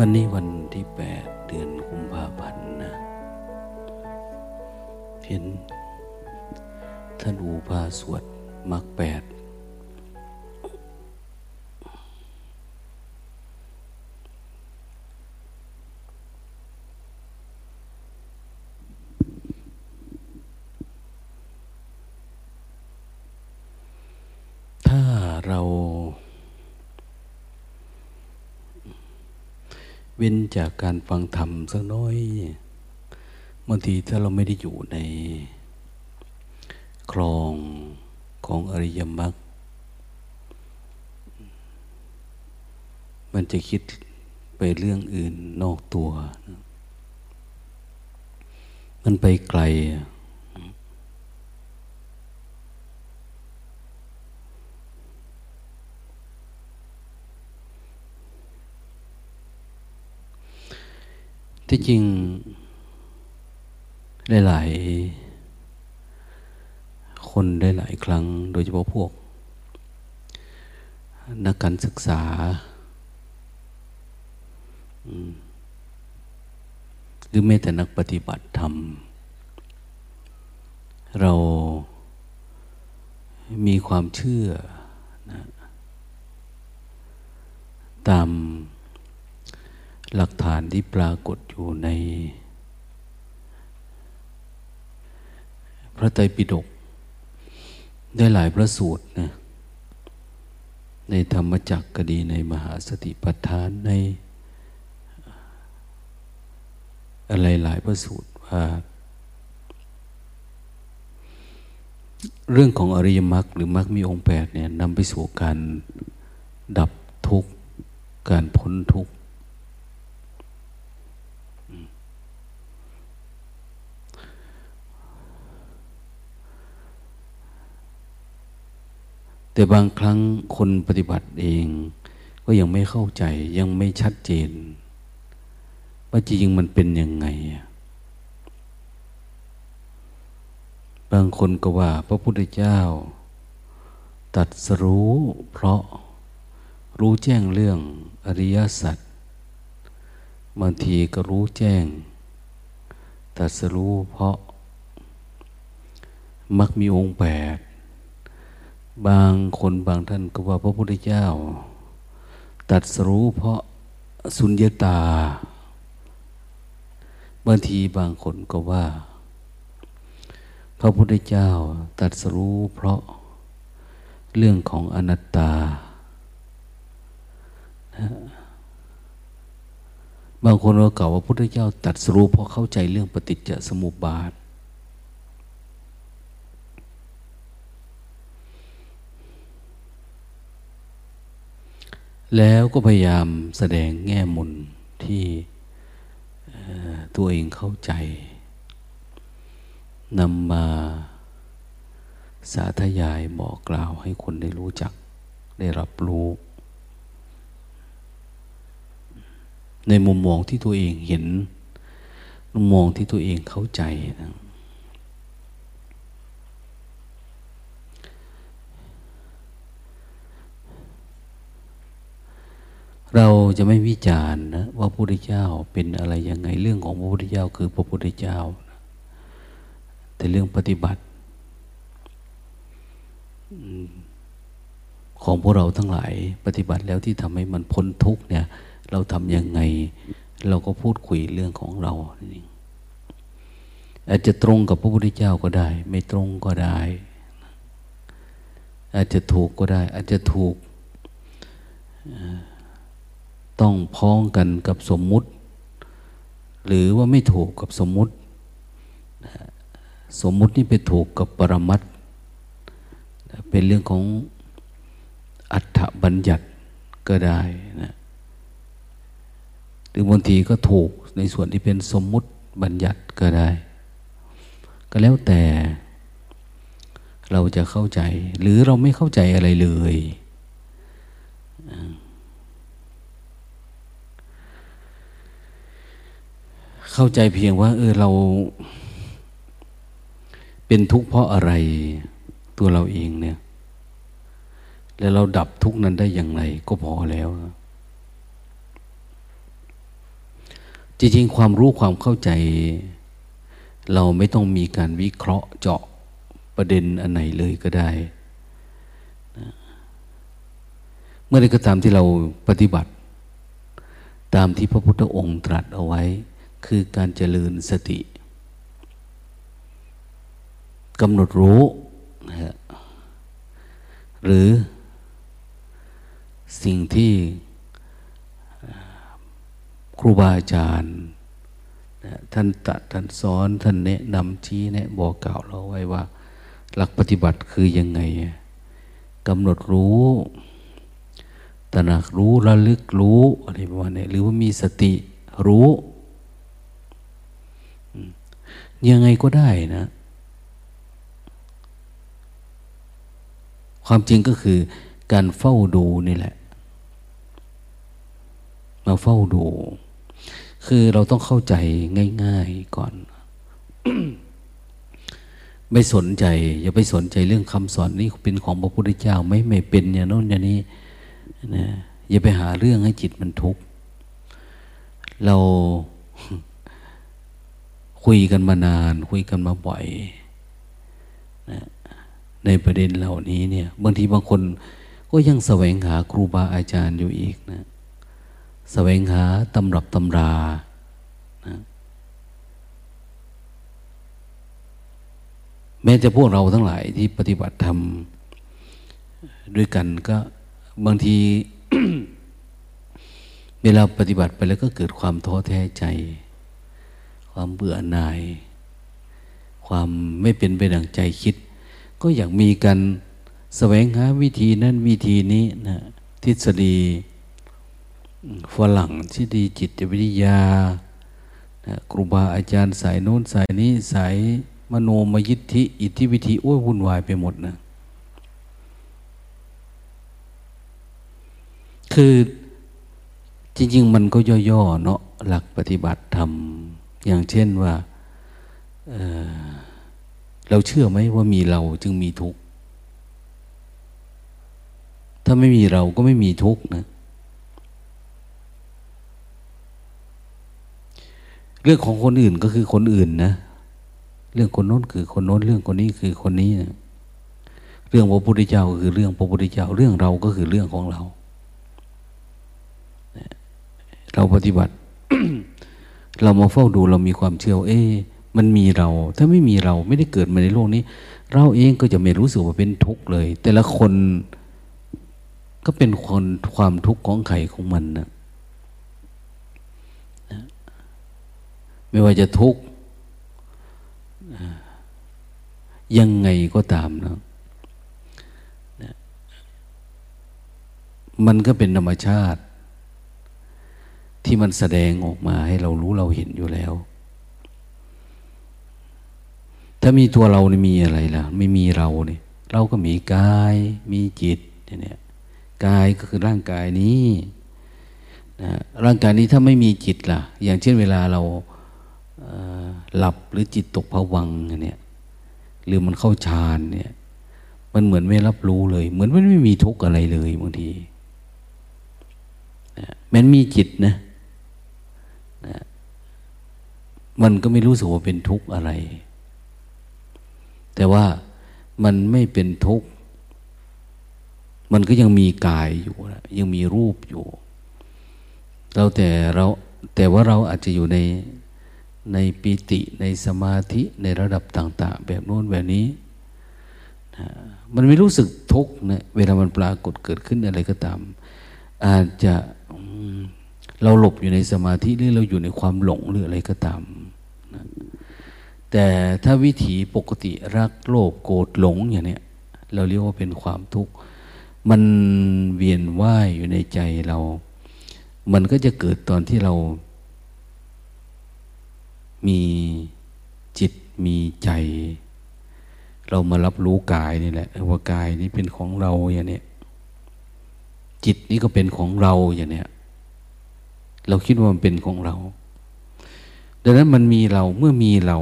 วันนี้วันที่แปดเดือนกุมภาพันธ์นะ เห็นท่านอูพาสวดมักแปด เว้นจากการฟังธรรมสักน้อยบางทีถ้าเราไม่ได้อยู่ใน คลองของอริยมรรคมันจะคิดไปเรื่องอื่นนอกตัว มันไปไกล ที่จริงหลายๆคนได้หลายครั้ง โดยเฉพาะพวก นักการศึกษา หรือแม้แต่นักปฏิบัติธรรม เรามีความเชื่อนะตาม หลักฐานที่ปรากฏอยู่ใน พระไตรปิฎกได้หลายพระสูตรนะในธรรมจักรก็ดีในมหาสติปัฏฐานใน อะไรหลายพระสูตรว่าเรื่องของอริยมรรคหรือมรรคมีองค์แปดเนี่ยนำไปสู่การดับทุกข์ การพ้นทุกข์ แต่บางครั้งคนปฏิบัติเอง ก็ยังไม่เข้าใจยังไม่ชัดเจน ว่าจริงมันเป็นยังไง บางคนก็ว่า พระพุทธเจ้า ตัดสรู้เพราะรู้แจ้งเรื่องอริยสัจบางทีก็รู้แจ้งตัดสรู้เพราะมักมีองค์แปด บางคนบางท่านก็ว่าพระพุทธเจ้า ตัดสรู้เพราะสุญญตา บางทีบางคนก็ว่า พระพุทธเจ้าตัดสรู้เพราะเรื่องของอนัตตา บางคนก็กล่าวว่าพระพุทธเจ้าตัดสรู้เพราะเข้าใจเรื่องปฏิจจสมุปบาท แล้วก็พยายามแสดงแง่มุมที่ตัวเองเข้าใจนำมาสาธยายบอกกล่าวให้คนได้รู้จัก ได้รับรู้ ในมุมมองที่ตัวเองเห็น มุมมองที่ตัวเองเข้าใจนะ เราจะไม่วิจารณ์นะว่าพระพุทธเจ้าเป็นอะไรยังไงเรื่องของพระพุทธเจ้าคือพระพุทธเจ้า แต่เรื่องปฏิบัติของพวกเราทั้งหลายปฏิบัติแล้วที่ทำให้มันพ้นทุกเนี่ย เราทำยังไง เราก็พูดคุยเรื่องของเราอาจจะตรงกับพระพุทธเจ้าก็ได้ ไม่ตรงก็ได้ อาจจะถูกก็ได้ อาจจะถูก ต้องพ้องกันกับสมมุติ หรือว่าไม่ถูกกับสมมุติ สมมุตินี่ไปถูกกับปรมัตเป็นเรื่องของอัฏฐบัญญัติก็ได้นะหรือบางทีก็ถูกในส่วนที่เป็นสมมุติบัญญัติก็ได้ ก็แล้วแต่เราจะเข้าใจ หรือเราไม่เข้าใจอะไรเลย เข้าใจเพียงว่า เออเรา เป็นทุกข์เพราะอะไรตัวเราเองเนี่ย แล้วเราดับทุกข์นั้นได้อย่างไร ก็พอแล้ว จริงๆ ความรู้ความเข้าใจ เราไม่ต้องมีการวิเคราะห์เจาะประเด็นอันไหนเลยก็ได้ เมื่อใดก็ตามที่เราปฏิบัติ ตามที่พระพุทธองค์ตรัสเอาไว้ คือการเจริญสติกำหนดรู้นะฮะหรือสิ่งที่ครูบาอาจารย์ท่านตัดท่านสอนท่านแนะนำชี้แนะบอกกล่าวเราไว้ว่า หลักปฏิบัติคือยังไงกำหนดรู้ตระหนักรู้ระลึกรู้อะไรประมาณนี้หรือว่ามีสติรู้ ยังไงก็ได้นะ ความจริงก็คือ การเฝ้าดูนี่แหละ มาเฝ้าดู คือเราต้องเข้าใจง่าย ๆก่อน ไม่สนใจ อย่าไปสนใจเรื่องคำสอนนี่เป็นของพระพุทธเจ้าไม่ไม่เป็นอย่างโน้นอย่างนี้นะอย่าไปหาเรื่องให้จิตมันทุกข์เรา คุยกันมานาน คุยกันมาบ่อยนะในประเด็นเหล่านี้เนี่ยบางทีบางคนก็ยังแสวงหาครูบาอาจารย์อยู่อีกนะแสวงหาตำรับตำรานะแม้จะพวกเราทั้งหลายที่ปฏิบัติธรรมด้วยกันก็บางทีเวลาปฏิบัติไปแล้วก็เกิดความท้อแท้ใจ ความเบื่อหน่าย ความไม่เป็นไปดังใจคิด ก็อยากมีกันแสวงหาวิธีนั้นวิธีนี้นะทฤษฎีฝรั่งทฤษฎีจิตวิทยาครูบาอาจารย์สายโน้นสายนี้สายมโนมยิทธิ อิทธิวิธีโอ้ยวุ่นวายไปหมดนะ คือจริง ๆ มันก็ย่อ ๆ เนาะหลักปฏิบัติธรรม อย่างเช่นว่าเเราเชื่อไหมว่ามีเราจึงมีทุกข์ ถ้าไม่มีเราก็ไม่มีทุกข์นะ เรื่องของคนอื่นก็คือคนอื่นนะ เรื่องคนโน้นคือคนโน้น เรื่องคนนี้คือคนนี้นะเรื่องพระพุทธเจ้าก็คือเรื่องพระพุทธเจ้า เรื่องเราก็คือเรื่องของเรา เราปฏิบัติ เรามาเฝ้าดูเรามีความเชื่อเอ๊มันมีเรา ถ้าไม่มีเราไม่ได้เกิดมาในโลกนี้ เราเองก็จะไม่รู้สึกว่าเป็นทุกข์เลย แต่ละคนก็เป็นคนความทุกข์ของใครของมันนะไม่ว่าจะทุกข์ยังไงก็ตามนะมันก็เป็นธรรมชาติ ที่มันแสดงออกมาให้เรารู้เราเห็นอยู่แล้ว ถ้ามีตัวเรานี่มีอะไรล่ะ ไม่มีเราเนี่ยเราก็มีกาย มีจิตเนี่ยกายก็คือร่างกายนี้นะร่างกายนี้ถ้าไม่มีจิตล่ะ อย่างเช่นเวลาเราหลับหรือจิตตกผวังเนี่ยหรือมันเข้าฌานเนี่ย มันเหมือนไม่รับรู้เลย เหมือนมันไม่มีทุกข์อะไรเลยบางทีนะมันมีจิตนะ นะมันก็ไม่รู้สึกว่าเป็นทุกข์อะไร แต่ว่ามันไม่เป็นทุกข์มันก็ยังมีกายอยู่นะยังมีรูปอยู่ เราแต่เราแต่ว่าเราอาจจะอยู่ในในปิติในสมาธิในระดับต่าง ๆ แบบโน้นแบบนี้มันไม่รู้สึกทุกข์นะเวลามันปรากฏเกิดขึ้นอะไรก็ตาม อาจจะ เราหลบอยู่ในสมาธิหรือเราอยู่ในความหลงหรืออะไรก็ตามนะแต่ถ้าวิถีปกติรักโลภโกรธหลงอย่างเนี้ยเราเรียกว่าเป็นความทุกข์ มันเวียนว่ายอยู่ในใจเรา มันก็จะเกิดตอนที่เรา มีจิตมีใจ เรามารับรู้กายนี่แหละว่ากายนี้เป็นของเราอย่างเนี้ยจิตนี้ก็เป็นของเราอย่างเนี้ย เราคิดว่ามันเป็นของเรา ดังนั้นมันมีเราเมื่อมีเรา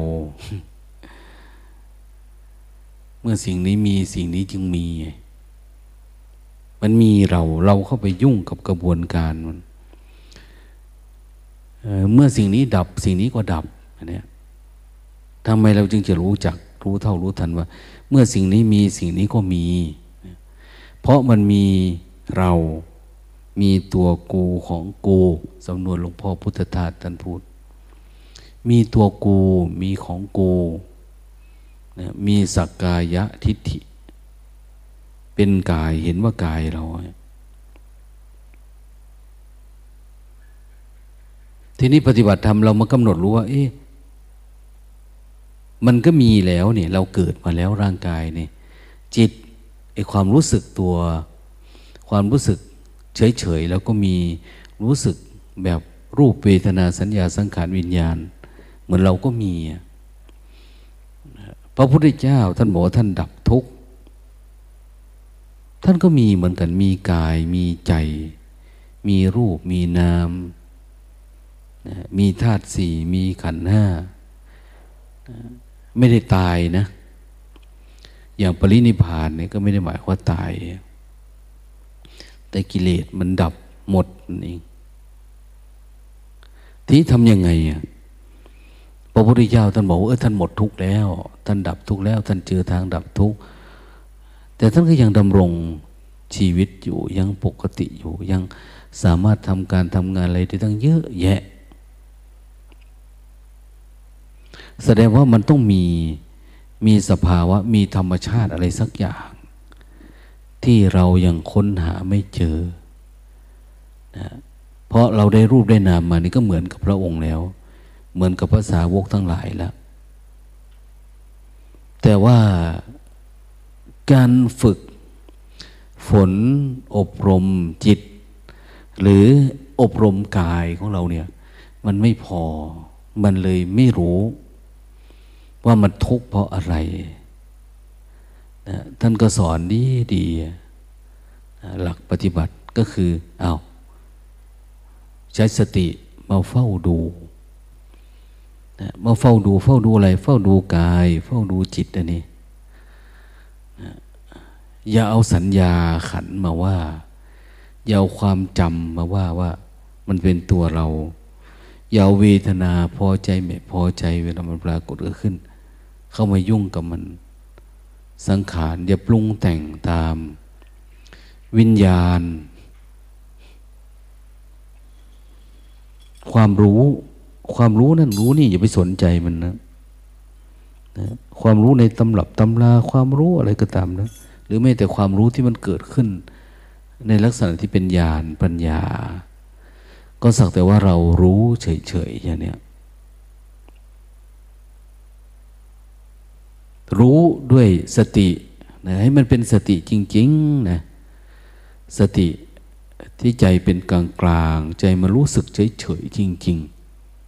เมื่อสิ่งนี้มีสิ่งนี้จึงมี มันมีเราเราเข้าไปยุ่งกับกระบวนการมันเมื่อสิ่งนี้ดับสิ่งนี้ก็ดับอันนี้ทำไมเราจึงจะรู้จักรู้เท่ารู้ทันว่า เมื่อสิ่งนี้มีสิ่งนี้ก็มี เพราะมันมีเรา มีตัวกูของกูสำนวนหลวงพ่อพุทธทาสท่านพูด มีตัวกูมีของกูนะมีสักกายะทิฏฐิ เป็นกายเห็นว่ากายเรา ทีนี้ปฏิบัติธรรมเรามากำหนดรู้ว่า เอ๊ะมันก็มีแล้วเนี่ย เราเกิดมาแล้วร่างกายเนี่ยจิตไอความรู้สึกตัว ความรู้สึก เฉยๆ แล้วก็มีรู้สึกแบบรูปเวทนาสัญญาสังขารวิญญาณ เหมือนเราก็มี พระพุทธเจ้าท่านบอกว่าท่านดับทุกข์ ท่านก็มีเหมือนกันมีกาย มีใจ มีรูป มีนาม มีธาตุสี่มีขันธ์ห้า ไม่ได้ตายนะ อย่างปรินิพานเนี่ยก็ไม่ได้หมายว่าตาย แต่กิเลสมันดับหมดนั่นเอง ที่ทำยังไงอะพระพุทธเจ้าท่านบอกว่าเออท่านหมดทุกข์แล้ว ท่านดับทุกข์แล้ว ท่านเจอทางดับทุกข์แต่ท่านก็ยังดำรงชีวิตอยู่ยังปกติอยู่ ยังสามารถทำการทำงานอะไรได้ตั้งเยอะแยะ แสดงว่ามันต้องมีมีสภาวะมีธรรมชาติอะไรสักอย่าง ที่เรายังค้นหาไม่เจอนะเพราะเราได้รูปได้นามมานี่ก็เหมือนกับพระองค์แล้ว เหมือนกับภาษาวกทั้งหลายแล้ว แต่ว่าการฝึกฝนอบรมจิต หรืออบรมกายของเราเนี่ย มันไม่พอมันเลยไม่รู้ ว่ามันทุกข์เพราะอะไร นะท่านก็สอนดีดีนะหลักปฏิบัติก็คือเอาใช้สติมาเฝ้าดูนะมาเฝ้าดู เฝ้าดูอะไร เฝ้าดูกาย เฝ้าดูจิตอันนี้นะอย่าเอาสัญญาขันมาว่า อย่าเอาความจำมาว่าว่า มันเป็นตัวเรา อย่าเอาเวทนาพอใจไม่พอใจเวลามันปรากฏเกิดขึ้น เข้ามายุ่งกับมัน สังขารอย่าปรุงแต่งตาม วิญญาณ ความรู้ ความรู้นั่นรู้นี่อย่าไปสนใจมันนะนะความรู้ในตำรับตำราความรู้อะไรก็ตามนะ หรือไม่แต่ความรู้ที่มันเกิดขึ้น ในลักษณะที่เป็นญาณปัญญา ก็สักแต่ว่าเรารู้เฉยๆอย่างเนี้ย รู้ด้วยสตินะให้มันเป็นสติจริงๆนะสติที่ใจเป็นกลางกลางใจมารู้สึกเฉยๆจริง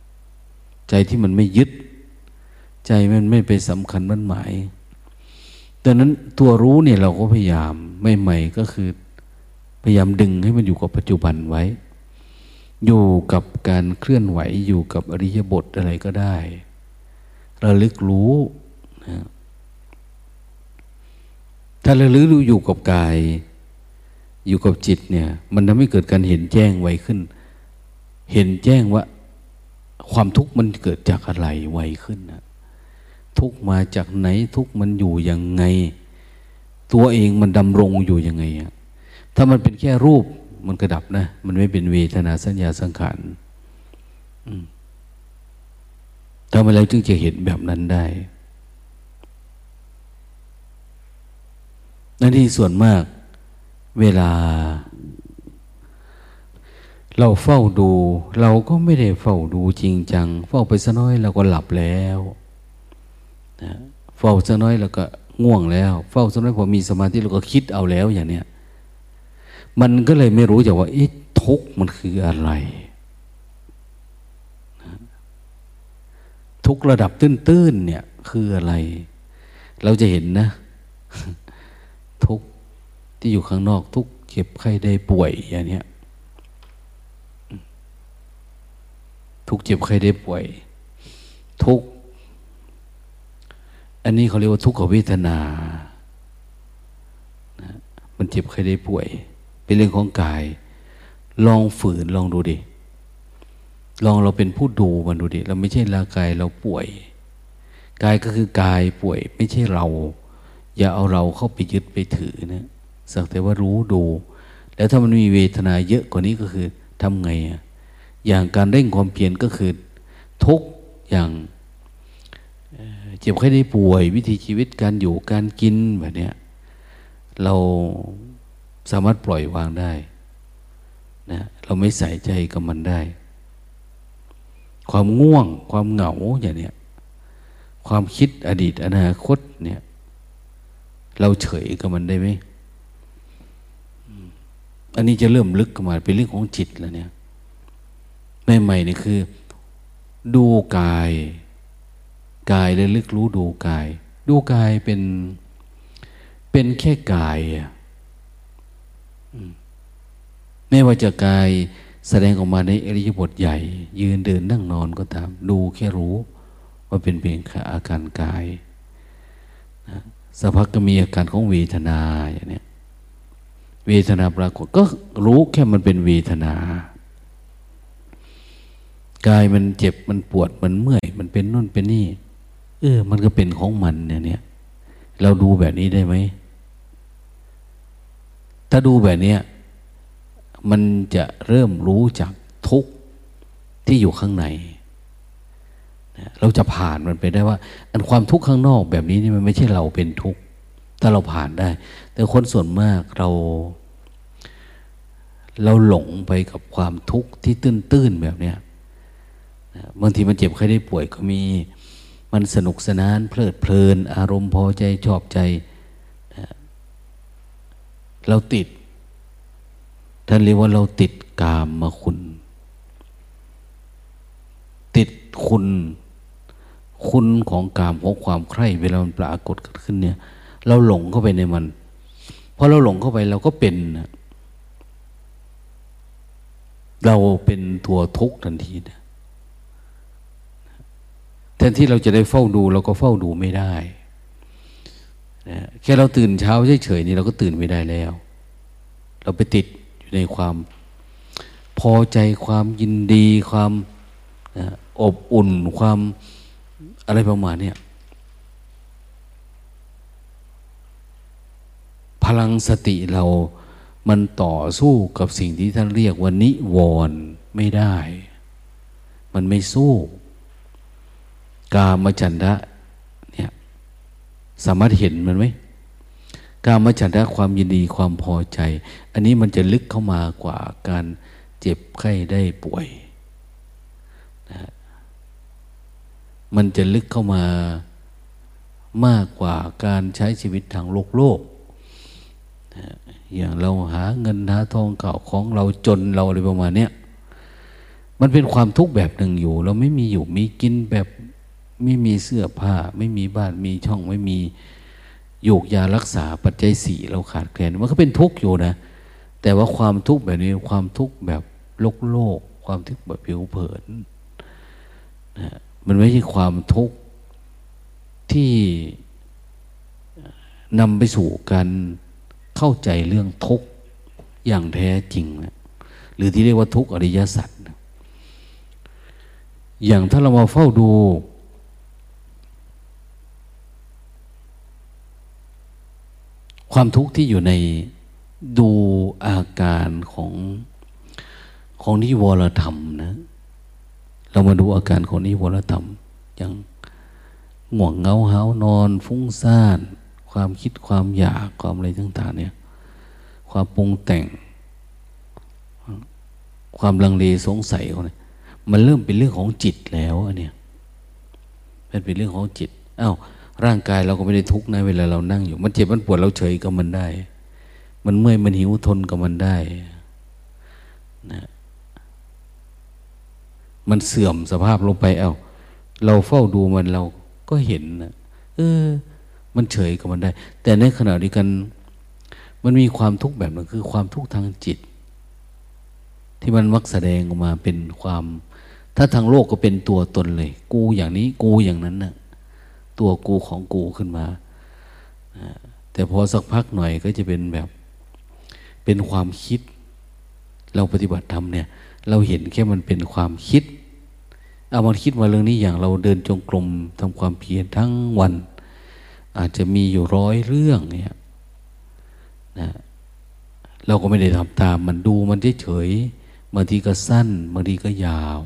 ๆ ใจที่มันไม่ยึด ใจมันไม่ไปสำคัญมันหมายดังนั้นตัวรู้เนี่ยเราก็พยายามไม่ใหม่ก็คือ พยายามดึงให้มันอยู่กับปัจจุบันไว้ อยู่กับการเคลื่อนไหวอยู่กับอริยบทอะไรก็ได้ระลึกรู้นะ ถ้าเราลื้อรู้อยู่กับกาย อยู่กับจิตเนี่ย มันทำให้เกิดการเห็นแจ้งไวขึ้น เห็นแจ้งว่า ความทุกข์มันเกิดจากอะไรไวขึ้นนะทุกมาจากไหนทุกมันอยู่ยังไง ตัวเองมันดำรงอยู่ยังไงถ้ามันเป็นแค่รูปมันกระดับนะ มันไม่เป็นเวทนาสัญญาสังขารทำไมเราจึงจะเห็นแบบนั้นได้ นั่นที่ส่วนมากเวลา เราเฝ้าดู เราก็ไม่ได้เฝ้าดูจริงจัง เฝ้าไปสัน้อยเราก็หลับแล้วนะเฝ้าสัน้อยเราก็ง่วงแล้ว เฝ้าสัน้อยพอมีสมาธิเราก็คิดเอาแล้วอย่างเนี้ยมันก็เลยไม่รู้จักว่าเอ๊ะทุกมันคืออะไรทุกระดับตื้นๆเนี่ยคืออะไร เราจะเห็นนะ ที่อยู่ข้างนอกทุกเจ็บไข้ได้ป่วยอย่างนี้ทุกเจ็บไข้ได้ป่วย ทุก อันนี้เขาเรียกว่าทุกขเวทนามันเจ็บใครได้ป่วย เป็นเรื่องของกาย ลองฝืนลองดูดิ ลองเราเป็นผู้ดูมันดูดิ เราไม่ใช่ร่างกายเราป่วย กายก็คือกายป่วย ไม่ใช่เรา อย่าเอาเราเข้าไปยึดไปถือนะ สักแต่ว่ารู้ดู แล้วถ้ามันมีเวทนาเยอะกว่านี้ก็คือทำไงอะอย่างการเร่งความเพียรก็คือทุกอย่างเจ็บไข้ได้ป่วย วิถีชีวิตการอยู่การกินแบบเนี้ยเราสามารถปล่อยวางได้นะเราไม่ใส่ใจกับมันได้ ความง่วง ความเหงาอย่างเนี้ยความคิดอดีตอนาคตเนี่ย เราเฉยกับมันได้ไหม อันนี้จะเริ่มลึกขึ้นมาเป็นเรื่องของจิตแล้วเนี่ยใหม่ๆนี่คือ ดูกาย กายเลยลึกรู้ดูกาย ดูกายเป็นเป็นแค่กายไม่ว่าจะกายแสดงออกมาในอริยบทใหญ่ ยืนเดินนั่งนอนก็ตาม ดูแค่รู้ ว่าเป็นเพียงอาการกายนะสักพักก็มีอาการของเวทนาอย่างนี้ เวทนาปรากฏก็รู้แค่มันเป็นเวทนากายมันเจ็บมันปวดมันเมื่อย มันเป็นนู่นเป็นนี่ เออ มันก็เป็นของมันเนี่ยเนี่ย เราดูแบบนี้ได้ไหม ถ้าดูแบบนี้มันจะเริ่มรู้จากทุกข์ที่อยู่ข้างในเราจะผ่านมันไปได้ว่า อันความทุกข์ข้างนอกแบบนี้นี่มันไม่ใช่เราเป็นทุกข์ถ้าเราผ่านได้ แต่คนส่วนมากเรา เราหลงไปกับความทุกข์ที่ตื้นๆแบบเนี้ยบางทีมันเจ็บใครได้ป่วยก็มี มันสนุกสนานเพลิดเพลิน อารมณ์พอใจชอบใจ เราติด ท่านเรียกว่าเราติดกามมาคุณ ติดคุณ คุณของกามของความใคร่เวลามันปรากฏขึ้นเนี่ย เราหลงเข้าไปในมัน พอเราหลงเข้าไปเราก็เป็น เราเป็นตัวทุกข์ทันทีนะแทนที่เราจะได้เฝ้าดู เราก็เฝ้าดูไม่ได้นะแค่เราตื่นเช้าเฉยๆนี่เราก็ตื่นไม่ได้แล้ว เราไปติดอยู่ในความพอใจความยินดีความนะอบอุ่นความอะไรประมาณนี้ พลังสติเรามันต่อสู้กับสิ่งที่ท่านเรียกว่านิวรณ์ไม่ได้ มันไม่สู้ กามจันทะเนี่ยสามารถเห็นมันไหมกามจันทะความยินดีความพอใจ อันนี้มันจะลึกเข้ามากว่าการเจ็บไข้ได้ป่วยนะมันจะลึกเข้ามามากกว่าการใช้ชีวิตทางโลกโลก อย่างเราหาเงินหาทองเก่าของเราจนเราอะไรประมาณเนี้ยมันเป็นความทุกข์แบบหนึ่งอยู่ เราไม่มีอยู่มีกินแบบไม่มีเสื้อผ้า ไม่มีบ้านมีช่องไม่มีโยกยารักษาปัจจัยสี่เราขาดแคลนมันก็เป็นทุกข์อยู่นะ แต่ว่าความทุกข์แบบนี้ความทุกข์แบบโลกโลก ความทุกข์แบบผิวเผินนะมันไม่ใช่ความทุกข์ที่นำไปสู่การ เข้าใจเรื่องทุกข์อย่างแท้จริงนะหรือที่เรียกว่าทุกข์อริยสัจอย่างถ้าเรามาเฝ้าดู ความทุกข์ที่อยู่ในดูอาการของของนิวรธรรมนะ เรามาดูอาการของนิวรธรรม อย่างง่วงเงาหานอน ฟุ้งซ่าน ความคิดความอยากความอะไรต่างๆเนี่ย ความปรุงแต่ง ความลังเลสงสัยเขาเนี่ยมันเริ่มเป็นเรื่องของจิตแล้วอันเนี้ยมันเป็นเรื่องของจิตอา้าวร่างกายเราก็ไม่ได้ทุกข์นะเวลาเรานั่งอยู่ มันเจ็บมันปวดเราเฉยกับมันได้ มันเมื่อยมันหิวทนกับมันได้นะมันเสื่อมสภาพลงไปเอา้าเราเฝ้าดูมันเราก็เห็นนะเออ มันเฉยกับมันได้ แต่ในขณะเดียวกัน มันมีความทุกข์แบบนึงคือความทุกข์ทางจิต ที่มันมักแสดงออกมาเป็นความ ถ้าทางโลกก็เป็นตัวตนเลย กูอย่างนี้กูอย่างนั้นนะ่ะตัวกูของกูขึ้นมา แต่พอสักพักหน่อยก็จะเป็นแบบ เป็นความคิด เราปฏิบัติธรรมเนี่ย เราเห็นแค่มันเป็นความคิด เอามันคิดมาเรื่องนี้อย่างเราเดินจงกรมทำความเพียรทั้งวัน อาจจะมีอยู่ร้อยเรื่องเนี่ยนะเราก็ไม่ได้ทำตามมันดูมันเฉยๆบางทีก็สั้นบางทีก็ยาว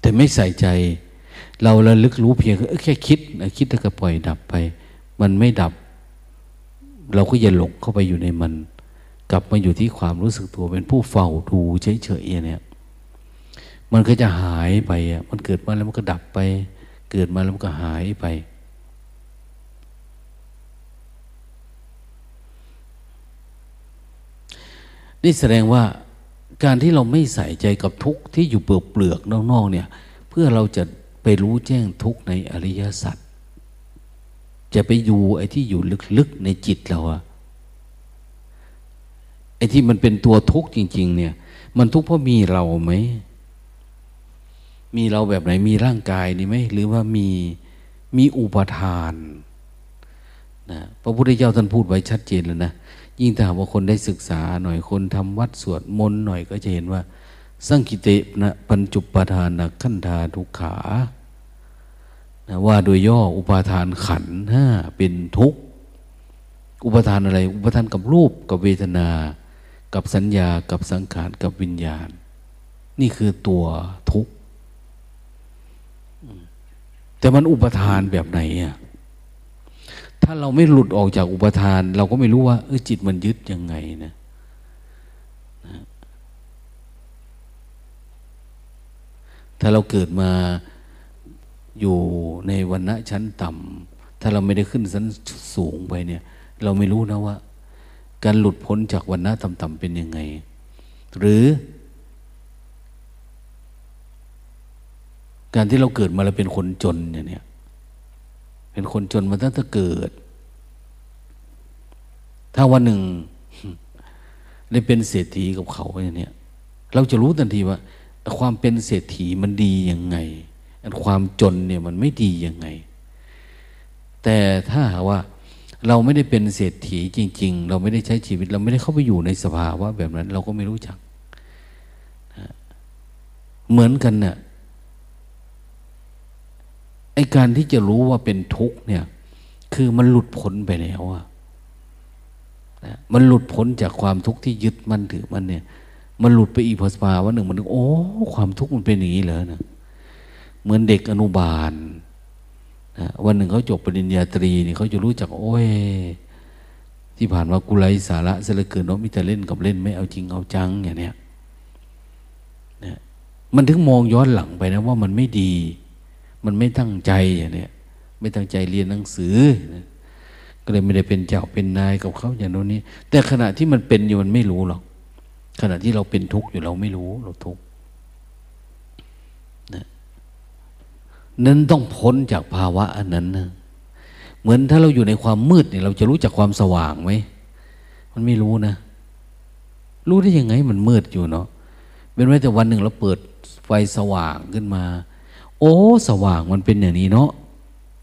แต่ไม่ใส่ใจ เราระลึกรู้เพียงแค่คิดคิดแล้วก็ปล่อยดับไป มันไม่ดับ เราก็อย่าหลงเข้าไปอยู่ในมัน กลับมาอยู่ที่ความรู้สึกตัวเป็นผู้เฝ้าดูเฉยๆเนี่ย มันก็จะหายไปอะมันเกิดมาแล้วมันก็ดับไป เกิดมาแล้วมันก็หายไป นี่แสดงว่าการที่เราไม่ใส่ใจกับทุกข์ที่อยู่เปลือกเปลือกนอกๆเนี่ย เพื่อเราจะไปรู้แจ้งทุกข์ในอริยสัจจะไปอยู่ไอ้ที่อยู่ลึกๆในจิตเราอะไอ้ที่มันเป็นตัวทุกข์จริง ๆ เนี่ย มันทุกข์เพราะมีเราไหม มีเราแบบไหนมีร่างกายนี่ไหมหรือว่ามีมีอุปทานนะพระพุทธเจ้าท่านพูดไว้ชัดเจนแล้วนะยิ่งถ้าว่าคนได้ศึกษาหน่อยคนทำวัดสวดมนต์หน่อยก็จะเห็นว่า สังกิเตนะปัญจุปทานนะขันธาทุกขานะว่าโดยย่ออุปาทานขันห้าเป็นทุกข์อุปทานอะไร อุปทานกับรูปกับเวทนา กับสัญญากับสังขารกับวิญญาณ นี่คือตัวทุกข์ แต่มันอุปทานแบบไหนอะถ้าเราไม่หลุดออกจากอุปทาน เราก็ไม่รู้ว่าเออจิตมันยึดยังไงนะถ้าเราเกิดมาอยู่ในวันณะชั้นต่ำถ้าเราไม่ได้ขึ้นชั้นสูงไปเนี่ย เราไม่รู้นะว่า การหลุดพ้นจากวันณะต่ำๆเป็นยังไง หรือ การที่เราเกิดมาแล้วเป็นคนจนเนี่ยเป็นคนจนมาตั้งแต่เกิด ถ้าวันหนึ่งได้เป็นเศรษฐีกับเขาอย่างนี้เราจะรู้ทันทีว่า ความเป็นเศรษฐีมันดียังไงความจนเนี่ยมันไม่ดียังไง แต่ถ้าหาว่าเราไม่ได้เป็นเศรษฐีจริง ๆ เราไม่ได้ใช้ชีวิต เราไม่ได้เข้าไปอยู่ในสภาวะแบบนั้น เราก็ไม่รู้จัก เหมือนกันเนะ่ย ไอการที่จะรู้ว่าเป็นทุกข์เนี่ย คือมันหลุดพ้นไปแล้วอะมันหลุดพ้นจากความทุกข์ที่ยึดมันถือมันเนี่ย มันหลุดไปอีกภาวะหนึ่งมันโอ้ ความทุกข์มันเป็นอย่างนี้เหรอนะเหมือนเด็กอนุบาลนะวันหนึ่งเขาจบปริญญาตรีนี่เขาจะรู้จัก โอ้ยที่ผ่านมากุไลสาระเสลเกินเนาะมิแต่เล่นกับเล่นไม่เอาจริงเอาจังอย่างเนี้ยนะมันถึงมองย้อนหลังไปนะว่ามันไม่ดี มันไม่ตั้งใจอย่างนี้ไม่ตั้งใจเรียนหนังสือก็เลยไม่ได้เป็นเจ้าเป็นนายกับเขาอย่างโน้นนี้ แต่ขณะที่มันเป็นอยู่มันไม่รู้หรอกขณะที่เราเป็นทุกข์อยู่เราไม่รู้เราทุกข์นะนั้นต้องพ้นจากภาวะอันนั้นนะเหมือนถ้าเราอยู่ในความมืดเนี่ยเราจะรู้จักความสว่างไหมมันไม่รู้นะ รู้ได้ยังไงมันมืดอยู่เนาะเป็นไว้แต่วันหนึ่งเราเปิดไฟสว่างขึ้นมา โอ้ สว่างมันเป็นอย่างนี้เนาะ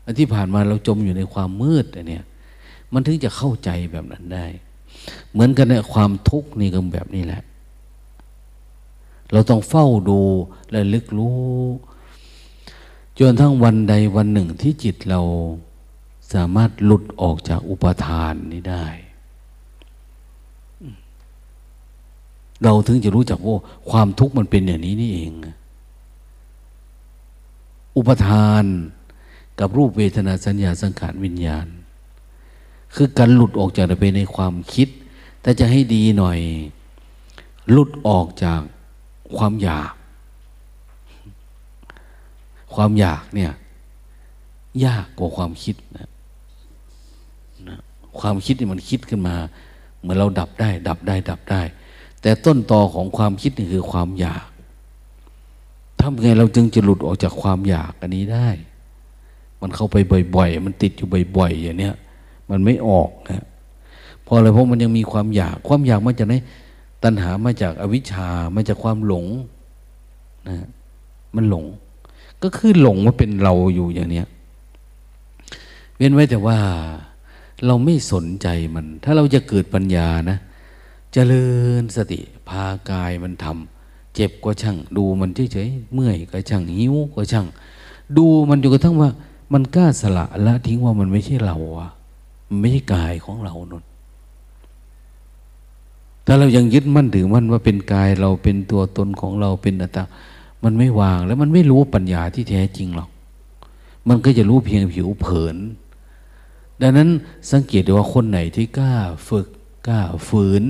อันที่ผ่านมาเราจมอยู่ในความมืดอันเนี้ยมันถึงจะเข้าใจแบบนั้นได้ เหมือนกันเนี่ยความทุกข์นี่ก็แบบนี้แหละ เราต้องเฝ้าดูและลึกรู้ จนทั้งวันใดวันหนึ่งที่จิตเราสามารถหลุดออกจากอุปทานนี้ได้ เราถึงจะรู้จักว่าความทุกข์มันเป็นอย่างนี้นี่เอง อุปทาน กับรูปเวทนาสัญญาสังขารวิญญาณ คือการหลุดออกจากไปในความคิดแต่จะให้ดีหน่อย หลุดออกจากความอยาก ความอยากเนี่ย ยากกว่าความคิดนะนะความคิดนี่มันคิดขึ้นมา เหมือนเราดับได้ ดับได้ ดับได้ แต่ต้นตอของความคิดนี่คือความอยาก ทำไงเราจึงจะหลุดออกจากความอยากอันนี้ได้ มันเข้าไปบ่อย ๆ มันติดอยู่บ่อยๆอย่างเนี้ยมันไม่ออกนะพออะไรเพราะมันยังมีความอยาก ความอยากมาจากไหนตัณหามาจากอวิชชามาจากความหลงนะมันหลง ก็คือหลงว่าเป็นเราอยู่อย่างเนี้ยเว้นไว้แต่ว่าเราไม่สนใจมัน ถ้าเราจะเกิดปัญญานะจะเจริญสติพากายมันทำ เจ็บก็ช่าง ดูมันเฉยๆเมื่อยก็ช่างหิวก็ช่าง ดูมันจนกระทั่งว่า มันกล้าสละละทิ้งว่ามันไม่ใช่เราอะมันไม่ใช่กายของเรานนถ้าเรายังยึดมั่นถือมั่นว่าเป็นกายเราเป็นตัวตนของเราเป็นอัตตามันไม่วางแล้วมันไม่รู้ปัญญาที่แท้จริงหรอก มันก็จะรู้เพียงผิวเผิน ดังนั้นสังเกตดูว่าคนไหนที่กล้าฝึกกล้าฝืน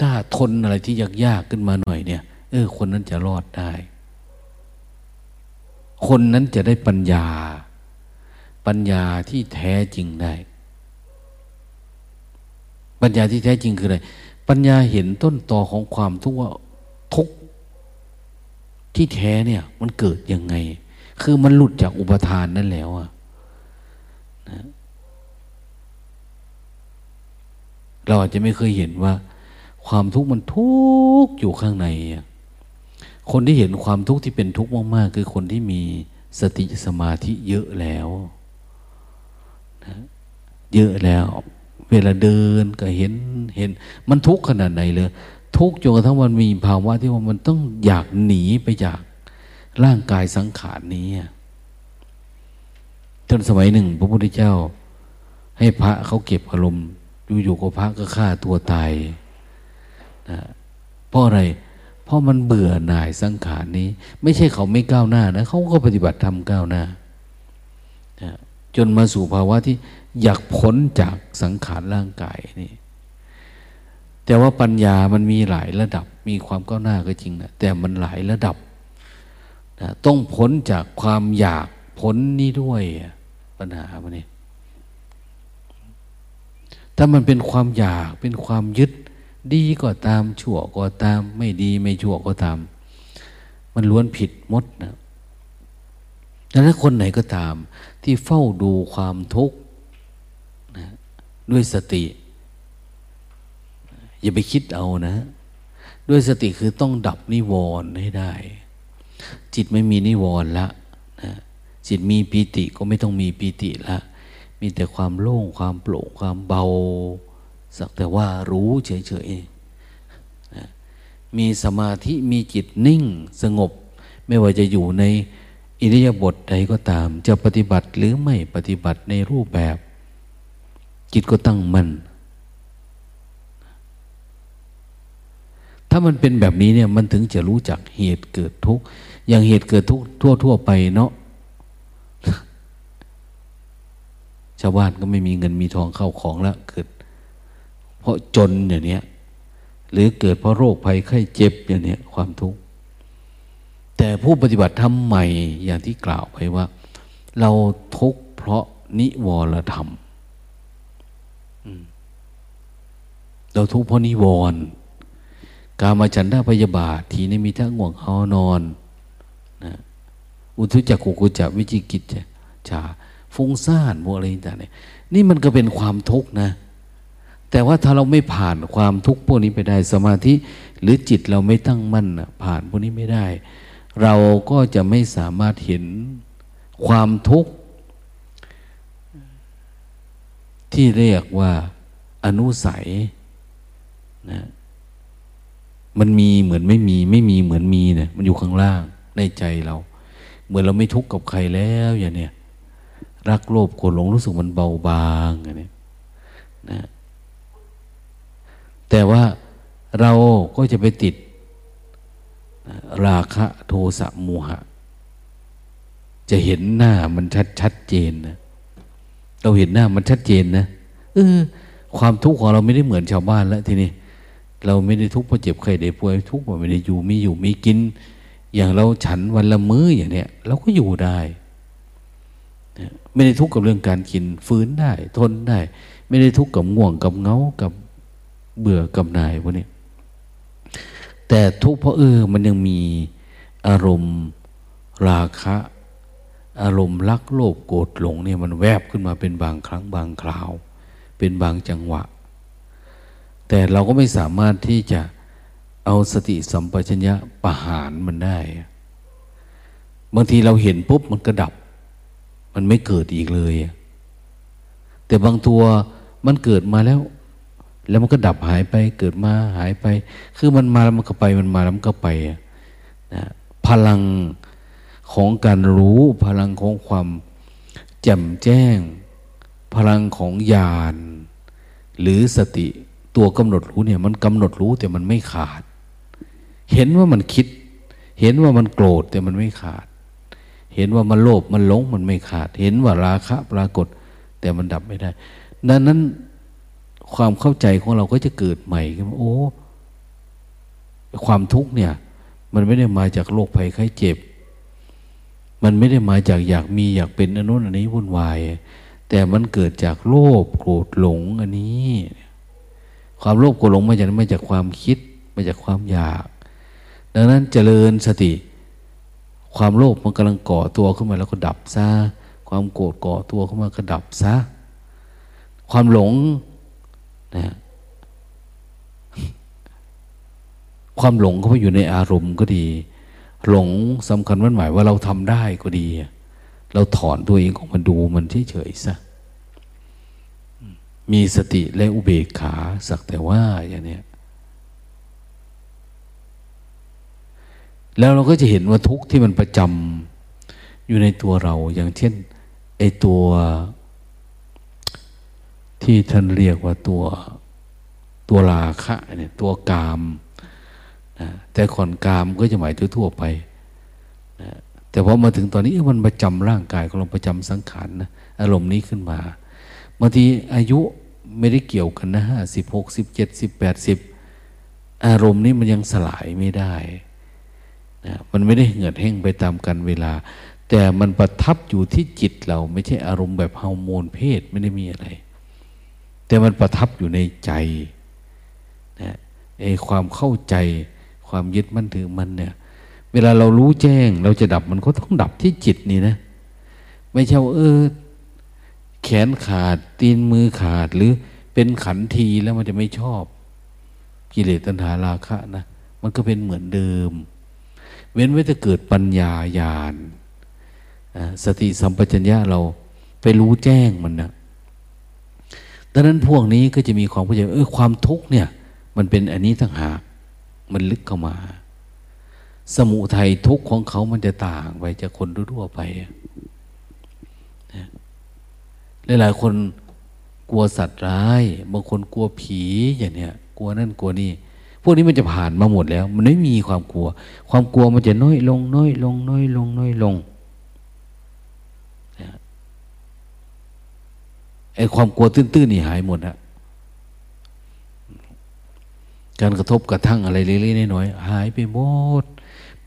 กล้าทนอะไรที่ยากๆขึ้นมาหน่อยเนี่ย เออ คนนั้นจะรอดได้ คนนั้นจะได้ปัญญา ปัญญาที่แท้จริงได้ ปัญญาที่แท้จริงคืออะไร ปัญญาเห็นต้นตอของความทุกข์ว่าทุกที่แท้เนี่ย มันเกิดยังไง คือมันหลุดจากอุปทานนั่นแล้วอะนะเราอาจจะไม่เคยเห็นว่า ความทุกข์มันทุกข์อยู่ข้างใน คนที่เห็นความทุกข์ที่เป็นทุกข์มากๆ คือคนที่มีสติสมาธิเยอะแล้วนะเยอะแล้ว เวลาเดินก็เห็นเห็น มันทุกข์ขนาดไหนเลย ทุกข์จนกระทั่งมันมีภาวะที่ว่ามันต้องอยากหนีไปจากร่างกายสังขารนี้จนสมัยหนึ่ง พระพุทธเจ้า ให้พระเขาเก็บอารมณ์อยู่ๆก็พระก็ฆ่าตัวตาย นะเพราะอะไร เพราะมันเบื่อหน่ายสังขารนี้ ไม่ใช่เขาไม่ก้าวหน้านะเขาก็ปฏิบัติทำก้าวหน้านะจนมาสู่ภาวะที่อยากพ้นจากสังขารร่างกายนี่ แต่ว่าปัญญามันมีหลายระดับ มีความก้าวหน้าก็จริงนะแต่มันหลายระดับนะต้องพ้นจากความอยากพ้นนี้ด้วยปัญหามันนี่ถ้ามันเป็นความอยากเป็นความยึด ดีก็ตามชั่วก็ตาม ไม่ดีไม่ชั่วก็ตาม มันล้วนผิดมดนะดังนั้นคนไหนก็ตาม ที่เฝ้าดูความทุกข์นะด้วยสติ อย่าไปคิดเอานะ ด้วยสติคือต้องดับนิวรณ์ให้ได้ จิตไม่มีนิวรณ์ละนะจิตมีปีติก็ไม่ต้องมีปีติละ มีแต่ความโล่งความโปร่งความเบา สักแต่ว่ารู้เฉยๆมีสมาธิมีจิตนิ่งสงบ ไม่ว่าจะอยู่ในอิริยาบถใดก็ตาม จะปฏิบัติหรือไม่ปฏิบัติในรูปแบบ จิตก็ตั้งมัน่นถ้ามันเป็นแบบนี้เนี่ยมันถึงจะรู้จักเหตุเกิดทุกข์อย่างเหตุเกิดทุกข์ทั่ว ๆ ไปเนาะชาวบ้านก็ไม่มีเงินมีทองเข้าของแล้วเกิด ราะจนอย่างเนี้ยหรือเกิดเพราะโรคภัยไข้เจ็บอย่างเนี้ยความทุกข์แต่ผู้ปฏิบัติทำใหม่อย่างที่กล่าวไปว่า เราทุกข์เพราะนิวรธรรมเราทุกข์เพราะนิวรณ์กามาฉันทาพยาบาท ทีนี้มีทั้งง่วงเอานอนนะอุทุจักกุกุจักวิจิกิจจาฟุ้งซ่านพวกอะไรต่างเนี่ยนี่มันก็เป็นความทุกข์นะ แต่ว่าถ้าเราไม่ผ่านความทุกข์พวกนี้ไปได้สมาธิ หรือจิตเราไม่ตั้งมั่นผ่านพวกนี้ไม่ได้ เราก็จะไม่สามารถเห็นความทุกข์ที่เรียกว่าอนุสัยนะมันมีเหมือนไม่มีไม่มีเหมือนมีเนี่ยมันอยู่ข้างล่างในใจเรา เหมือนเราไม่ทุกข์กับใครแล้วอย่างเนี้ยรักโลภโกรธหลงรู้สึกมันเบาบางอย่างเนี้นะ แต่ว่าเราก็จะไปติด ราคะโทสะโมหะ จะเห็นหน้ามันชัดชัดเจนนะเราเห็นหน้ามันชัดเจนนะเออ ความทุกข์ของเราไม่ได้เหมือนชาวบ้านแล้วทีนี้เราไม่ได้ทุกข์เพราะเจ็บไข้ได้ป่วยทุกข์เพราะไม่ได้อยู่มีอยู่มีกิน อย่างเราฉันวันละมื้ออย่างเนี้ยเราก็อยู่ได้ไม่ได้ทุกข์กับเรื่องการกินฟื้นได้ ทนได้ ไม่ได้ทุกข์กับง่วงกับเงากับ เบื่อกับนายพวกนี้แต่ทุกเพราะเออมันยังมีอารมณ์ราคะ อารมณ์รักโลภโกรธหลงเนี่ยมันแวบขึ้นมาเป็นบางครั้งบางคราว เป็นบางจังหวะ แต่เราก็ไม่สามารถที่จะเอาสติสัมปชัญญะประหารมันได้ บางทีเราเห็นปุ๊บมันก็ดับ มันไม่เกิดอีกเลย แต่บางตัวมันเกิดมาแล้ว แล้วมันก็ดับหายไป เกิดมาหายไป คือมันมาแล้วมันก็ไป มันมาแล้วมันก็ไปนะพลังของการรู้พลังของความแจ่มแจ้ง พลังของญาณหรือสติตัวกำหนดรู้เนี่ย มันกำหนดรู้แต่มันไม่ขาด เห็นว่ามันคิด เห็นว่ามันโกรธแต่มันไม่ขาด เห็นว่ามันโลภมันหลงมันไม่ขาด เห็นว่าราคะปรากฏ แต่มันดับไม่ได้ ดังนั้น ความเข้าใจของเราก็จะเกิดใหม่ขึ้นโอ้ ความทุกข์เนี่ย มันไม่ได้มาจากโรคภัยไข้เจ็บ มันไม่ได้มาจากอยากมีอยากเป็นอนุนอันนี้วุ่นวาย แต่มันเกิดจากโลภโกรธหลงอันนี้ ความโลภโกรธหลงมาจากมาจากความคิดมาจากความอยาก ดังนั้นเจริญสติ ความโลภมันกำลังก่อตัวขึ้นมาแล้วก็ดับซะความโกรธก่อตัวขึ้นมาก็ดับซะความหลง นะความหลงเข้าไปอยู่ในอารมณ์ก็ดี หลงสำคัญมันหมายว่าเราทำได้ก็ดี เราถอนตัวเองของมันดูมันเฉยๆซะมีสติและอุเบกขาสักแต่ว่าอย่างนี้แล้วเราก็จะเห็นว่าทุกข์ที่มันประจำอยู่ในตัวเรา อย่างเช่นไอตัว ที่ท่านเรียกว่าตัวตัวราคะเนี่ยตัวกามนะแต่ก่อนกามก็จะหมายทั่วไปนะแต่พอมาถึงตอนนี้มันประจำร่างกายของเราประจำสังขารนะอารมณ์นี้ขึ้นมาบางทีอายุไม่ได้เกี่ยวกันนะห้าสิบหกสิบเจ็ดสิบแปดสิบอารมณ์นี้มันยังสลายไม่ได้นะมันไม่ได้เหือดแห้งไปตามกันเวลา แต่มันประทับอยู่ที่จิตเราไม่ใช่อารมณ์แบบฮอร์โมนเพศไม่ได้มีอะไร แต่มันประทับอยู่ในใจนะไอ้ความเข้าใจความยึดมั่นถือมันเนี่ย เวลาเรารู้แจ้ง เราจะดับมันก็ต้องดับที่จิตนี่นะ ไม่ใช่ว่าเออ แขนขาดตีนมือขาดหรือเป็นขันทีแล้วมันจะไม่ชอบ กิเลสตัณหาราคะนะ มันก็เป็นเหมือนเดิม เว้นไว้จะเกิดปัญญาญาณสติสัมปชัญญะเราไปรู้แจ้งมันนะ ดังนั้นพวกนี้ก็จะมีความเข้าใจเออความทุกข์เนี่ย มันเป็นอันนี้ทั้งหากมันลึกเข้ามา สมุทัยทุกข์ของเขามันจะต่างไปจากคนทั่วไปหลายๆคนกลัวสัตว์ร้าย บางคนกลัวผีอย่างเนี้ยกลัวนั่นกลัวนี่พวกนี้มันจะผ่านมาหมดแล้ว มันไม่มีความกลัว ความกลัวมันจะน้อยลงน้อยลงน้อยลงน้อยลง ไอ้ความกลัวตื้นๆนี่หายหมดอะการกระทบกระทั่งอะไรเล็กๆน้อยๆหายไปหมด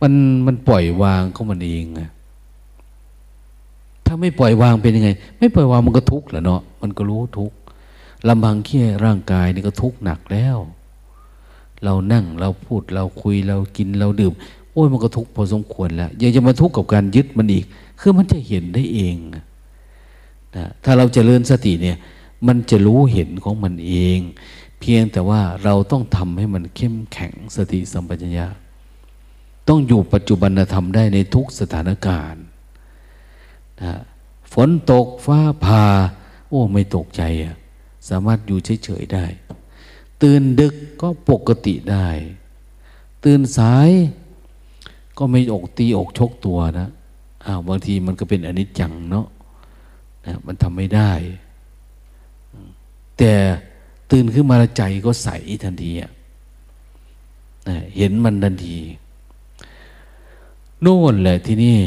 มันมันปล่อยวางเขามันเองอะถ้าไม่ปล่อยวางเป็นยังไง ไม่ปล่อยวางมันก็ทุกข์แหละเนาะมันก็รู้ทุกข์ลำพังแค่ร่างกายนี่ก็ทุกข์หนักแล้ว เรานั่งเราพูดเราคุยเรากินเราดื่ม โอ้ยมันก็ทุกข์พอสมควรแล้วยังจะมาทุกข์กับการยึดมันอีก คือมันจะเห็นได้เอง นะถ้าเราจเจริญสติเนี่ย มันจะรู้เห็นของมันเอง เพียงแต่ว่าเราต้องทำให้มันเข้มแข็งสติสัมปชัญญะต้องอยู่ปัจจุบันธรรมได้ในทุกสถานการณ์นะฝนตกฟ้าผ่าโอ้ไม่ตกใจอะสามารถอยู่เฉยๆได้ ตื่นดึกก็ปกติได้ ตื่นสายก็ไม่อกตีอกชกตัวนะอ้าวบางทีมันก็เป็นอนิจจังเนาะนะ มันทำไม่ได้ แต่ตื่นขึ้นมาใจก็ใสทันทีเห็นมันทันทีโน่นแหละที่นี่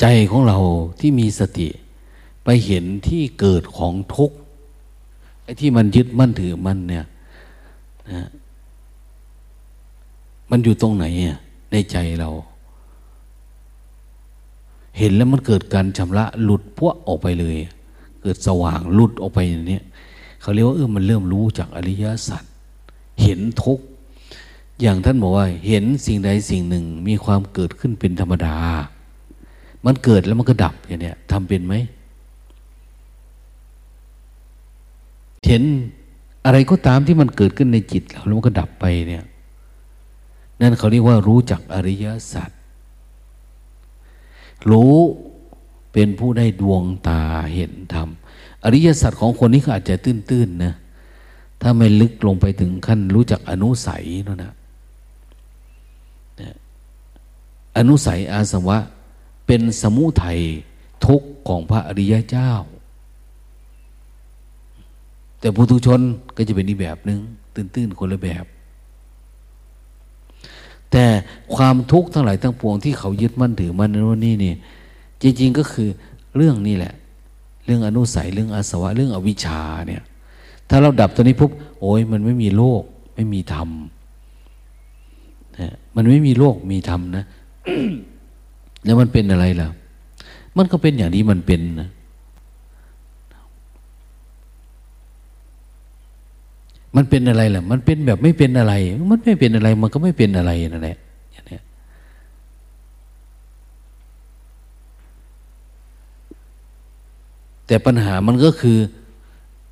ใจของเราที่มีสติ ไปเห็นที่เกิดของทุกข์ไอ้ที่มันยึดมั่นถือมันเนี่ยนะมันอยู่ตรงไหนในใจเรา เห็นแล้วมันเกิดการชำระหลุดพวกออกไปเลย เกิดสว่างหลุดออกไปอย่างนี้เขาเรียกว่าเออมันเริ่มรู้จากอริยสัจเห็นทุกอย่างท่านบอกว่า เห็นสิ่งใดสิ่งหนึ่งมีความเกิดขึ้นเป็นธรรมดา มันเกิดแล้วมันก็ดับอย่างนี้ทำเป็นไหมเห็นอะไรก็ตามที่มันเกิดขึ้นในจิตเราแล้วมันก็ดับไปเนี่ย นั่นเขาเรียกว่ารู้จักอริยสัจ รู้เป็นผู้ได้ดวงตาเห็นธรรม อริยสัจของคนนี้ก็อาจจะตื้นๆนะถ้าไม่ลึกลงไปถึงขั้นรู้จักอนุสัยนั่นนะอนุสัยอาสวะ เป็นสมุทัยทุกข์ของพระอริยเจ้า แต่ปุถุชนก็จะเป็นอีกแบบหนึง่งตื้นๆคนละแบบ แต่ความทุกข์ทั้งหลายทั้งปวงที่เขายึดมั่นถือมั่นโน่นนี่นี่จริง ๆก็คือเรื่องนี้แหละ เรื่องอนุสัยเรื่องอาสวะเรื่องอวิชชาเนี่ย ถ้าเราดับตัวนี้ปุ๊บโอ้ยมันไม่มีโลก ไม่มีธรรมนะมันไม่มีโลกมีธรรมนะ แล้วมันเป็นอะไรล่ะ มันก็เป็นอย่างนี้มันเป็นนะ มันเป็นอะไรล่ะ มันเป็นแบบไม่เป็นอะไร มันไม่เป็นอะไร มันก็ไม่เป็นอะไรนั่นแหละอย่างนี้แต่ปัญหามันก็คือ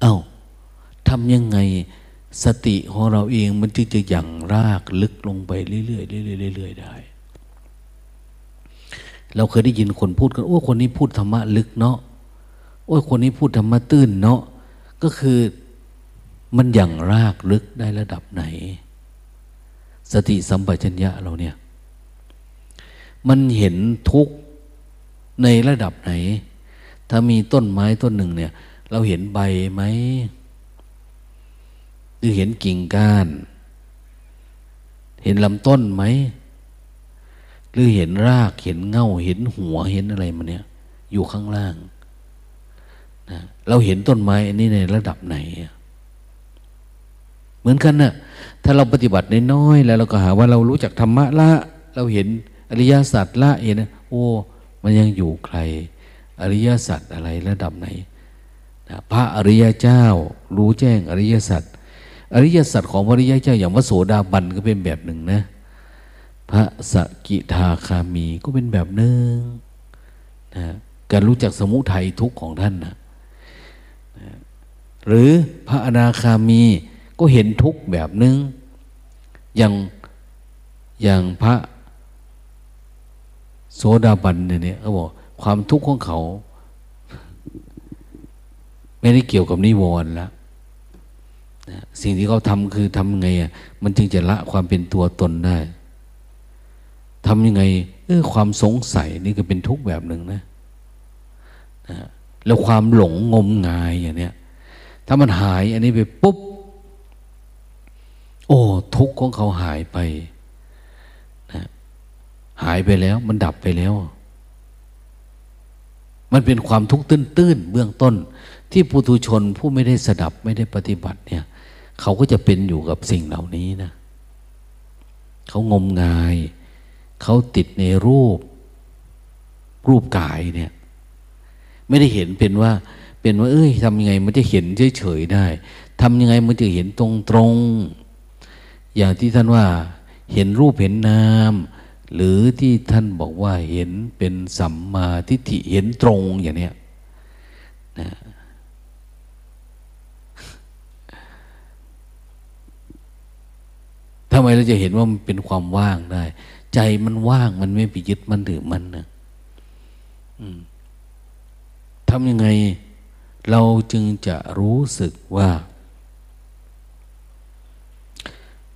เอา้าทำยังไงสติของเราเองมันจึงจะยั่งรากลึกลงไปเรื่อยๆเรื่อยๆเรื่อยๆได้ เราเคยได้ยินคนพูดกันโอ้คนนี้พูดธรรมะลึกเนาะโอ้คนนี้พูดธรรมะตื้นเนาะก็คือ มันอย่างรากลึกได้ระดับไหน สติสัมปชัญญะเราเนี่ย มันเห็นทุกในระดับไหน ถ้ามีต้นไม้ต้นหนึ่งเนี่ย เราเห็นใบไหมหรือเห็นกิ่งก้าน เห็นลำต้นไหม หรือเห็นรากเห็นเง่าเห็นหัวเห็นอะไรมันเนี่ย อยู่ข้างล่างนะเราเห็นต้นไม้อันนี้ในระดับไหนเห มือนกันนะ่ะถ้าเราปฏิบัติน้อยๆแล้วเราก็หาว่าเรารู้จักธรรมะละ เราเห็นอริยสัจละเห็นโอ้มันยังอยู่ใคร อริยสัจอะไรระดับไหนนะพระอริยเจ้า รู้แจ้งอริยสัจอริยสัจของพระอริยเจ้าอย่างวโสดาบันก็เป็นแบบหนึ่งนะ พระสกิทาคามีก็เป็นแบบหนึ่งนะการรู้จักสมุทัยทุกข์ของท่านนะหรือพระอนาคามี ก็เห็นทุกแบบนึง อย่างอย่างพระโสดาบันเนี่ยเขาบอกความทุกข์ของเขา ไม่ได้เกี่ยวกับนิวรณ์แล้วนะสิ่งที่เขาทำคือทำไงอะมันจึงจะละความเป็นตัวตนได้ทำยังไงเออความสงสัยนี่ก็เป็นทุกข์แบบหนึ่งนะนะ แล้วความหลงงมงายอย่างเนี้ย ถ้ามันหายอันนี้ไปปุ๊บ โอ้ ทุกข์ของเขาหายไปนะหายไปแล้ว มันดับไปแล้ว มันเป็นความทุกข์ตื้นๆเบื้องต้น ที่ปุถุชนผู้ไม่ได้สดับไม่ได้ปฏิบัติเนี่ย เขาก็จะเป็นอยู่กับสิ่งเหล่านี้นะเขางมงาย เขาติดในรูป รูปกายเนี่ย ไม่ได้เห็นเป็นว่า เป็นว่า เอ้ยทำยังไงมันจะเห็นเฉยๆได้ทำยังไงมันจะเห็นตรงๆ อย่างที่ท่านว่าเห็นรูปเห็นนาม หรือที่ท่านบอกว่าเห็นเป็นสัมมาทิฏฐิเห็นตรงอย่างเนี้ยนะทำไมเราจะเห็นว่ามันเป็นความว่างได้ ใจมันว่างมันไม่ไปยึดมันถือมันนะทำยังไงเราจึงจะรู้สึกว่า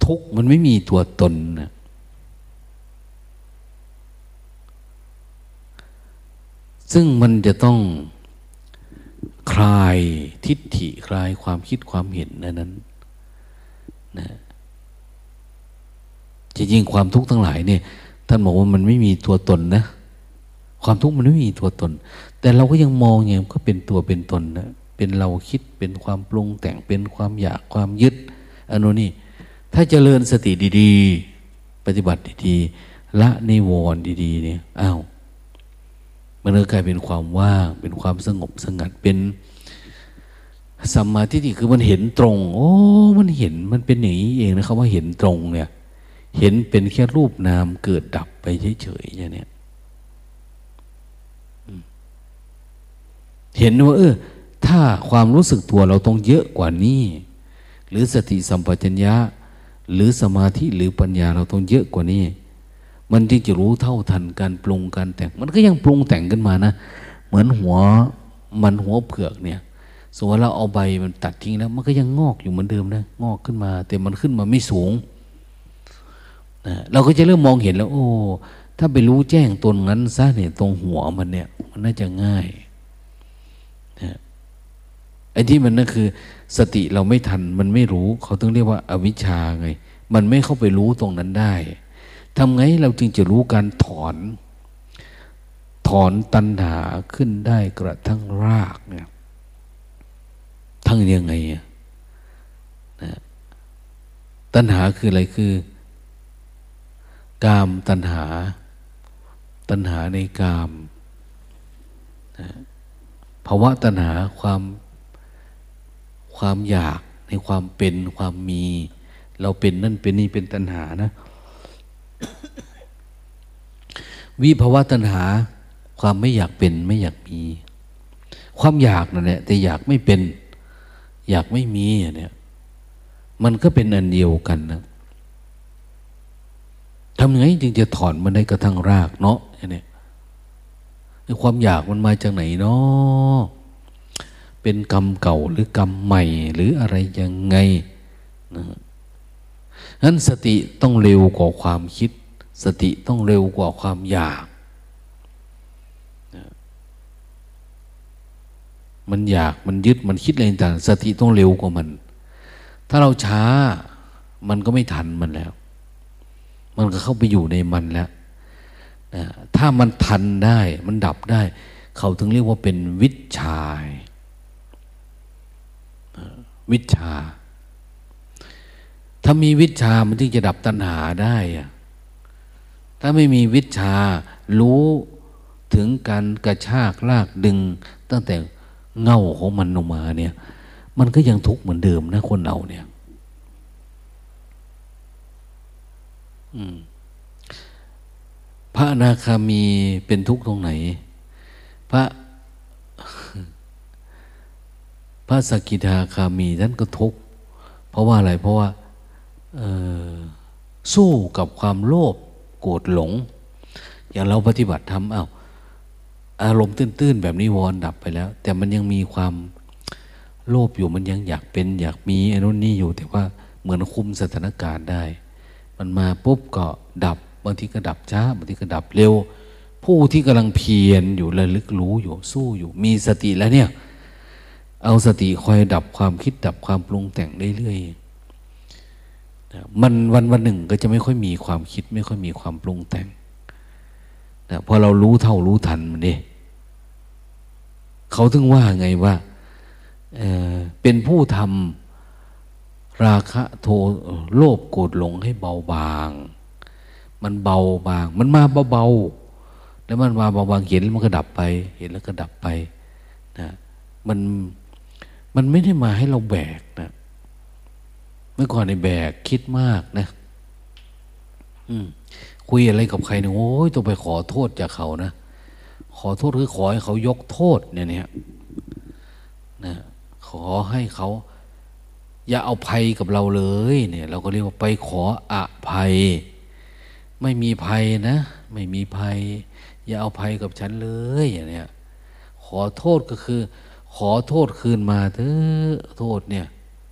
ทุกข์มันไม่มีตัวตนนะซึ่งมันจะต้องคลายทิฏฐิคลายความคิดความเห็นนั้นนั้นนะจริงๆความทุกข์ทั้งหลายเนี่ยท่านบอกว่ามันไม่มีตัวตนนะ ความทุกข์มันไม่มีตัวตน แต่เราก็ยังมองอย่างก็เป็นตัวเป็นตนนะเป็นเราคิดเป็นความปรุงแต่งเป็นความอยากความยึดอันนี้ ถ้าเจริญสติดีๆ ปฏิบัติดีๆ ละนิวรณ์ดีๆ เนี่ยอ้าวมันก็กลายเป็นความว่าง เป็นความสงบสงัดเป็นสัมมาทิฏฐิคือมันเห็นตรง โอ้ มันเห็นมันเป็นอย่างนี้เองนะคำว่าเห็นตรงเนี่ย เห็นเป็นแค่รูปนามเกิดดับไปเฉยๆอย่างนี้เห็นว่าเออ ถ้าความรู้สึกตัวเราต้องเยอะกว่านี้ หรือสติสัมปชัญญะ หรือสมาธิหรือปัญญาเราต้องเยอะกว่านี้ มันจึงจะรู้เท่าทันการปรุงการแต่ง มันก็ยังปรุงแต่งกันมานะ เหมือนหัวมันหัวเผือกเนี่ยสมมติเราเอาใบมันตัดทิ้งแล้ว มันก็ยังงอกอยู่เหมือนเดิมนะงอกขึ้นมา แต่มันขึ้นมาไม่สูงนะเราก็จะเริ่มมองเห็นแล้ว โอ้ถ้าไปรู้แจ้งตนนั้นซะเนี่ยตรงหัวมันเนี่ย มันน่าจะง่ายนะไอ้ที่มันนั่นคือ สติเราไม่ทันมันไม่รู้ เขาต้องเรียกว่าอาวิชชาไง มันไม่เข้าไปรู้ตรงนั้นได้ทำไงเราจึงจะรู้การถอน ถอนตัณหาขึ้นได้กระทั่งรากเนี่ยทั้งยังไงนะตัณหาคืออะไรคือกามตัณหา ตัณหาในกามภาวะตัณหาความ ความอยากในความเป็นความมี เราเป็นนั่นเป็นนี่เป็นตัณหานะ วิภาวะตัณหา ความไม่อยากเป็นไม่อยากมี ความอยากนั่นแหละแต่อยากไม่เป็น อยากไม่มีเนี่ยมันก็เป็นอันเดียวกันนะทำไงจึงจะถอนมันได้กระทั่งรากเนาะเนี่ยความอยากมันมาจากไหนเนาะ เป็นกรรมเก่าหรือกรรมใหม่ หรืออะไรยังไงนะนั้นสติต้องเร็วกว่าความคิด สติต้องเร็วกว่าความอยาก มันอยากมันยึดมันคิดอะไรต่างสติต้องเร็วกว่ามัน ถ้าเราช้ามันก็ไม่ทันมันแล้ว มันก็เข้าไปอยู่ในมันแล้วนะถ้ามันทันได้ มันดับได้ เขาถึงเรียกว่าเป็นวิชา วิชา ถ้ามีวิชามันถึงจะดับตัณหาได้อะถ้าไม่มีวิชารู้ถึงการกระชากลากดึง ตั้งแต่เง่าของมันออกมาเนี่ย มันก็ยังทุกข์เหมือนเดิมนะคนเราเนี่ยพระอนาคามีเป็นทุกข์ตรงไหน พระ พระสกิทาคามีท่านก็ทุกข์เพราะว่าอะไรเพราะว่าสู้กับความโลภโกรธหลง อย่างเราปฏิบัติทำอา้าวอารมณ์ตื้นๆ แบบนี้วอนดับไปแล้ว แต่มันยังมีความโลภอยู่มันยังอยากเป็น อยากมีอนุนี้อยู่ แต่ว่าเหมือนคุมสถานการณ์ได้ มันมาปุ๊บก็ดับบางทีก็ดับช้าบางทีก็ดับเร็ว ผู้ที่กำลังเพียรอยู่ระลึกรู้อยู่สู้อยู่ มีสติแล้วเนี่ย เอาสติคอยดับความคิดดับความปรุงแต่งเรื่อยๆมันวันวันหนึ่งก็จะไม่ค่อยมีความคิด ไม่ค่อยมีความปรุงแต่งนะพอเรารู้เท่ารู้ทันมันเ่ยเขาถึงว่าไงว่าเเป็นผู้ทำราคะโทโลภโกรธหลงให้เบาบาง มันเบาบาง มันมาเบาๆแล้วมันมาเบาบางเห็นแล้วมันก็ดับไป เห็นแล้วก็ดับไปนะมัน มันไม่ได้มาให้เราแบกนะ เมื่อก่อนในแบกคิดมากนะคุยอะไรกับใครเนี่ยโอ้ยต้องไปขอโทษจากเขานะ ขอโทษคือขอให้เขายกโทษเนี่ยเนี่ยนะขอให้เขา อย่าเอาภัยกับเราเลย เนี่ย เราก็เรียกว่าไปขออภัย ไม่มีภัยนะ ไม่มีภัย อย่าเอาภัยกับฉันเลยอย่างเนี้ยขอโทษก็คือ ขอโทษคืนมาเถอะโทษเนี่ย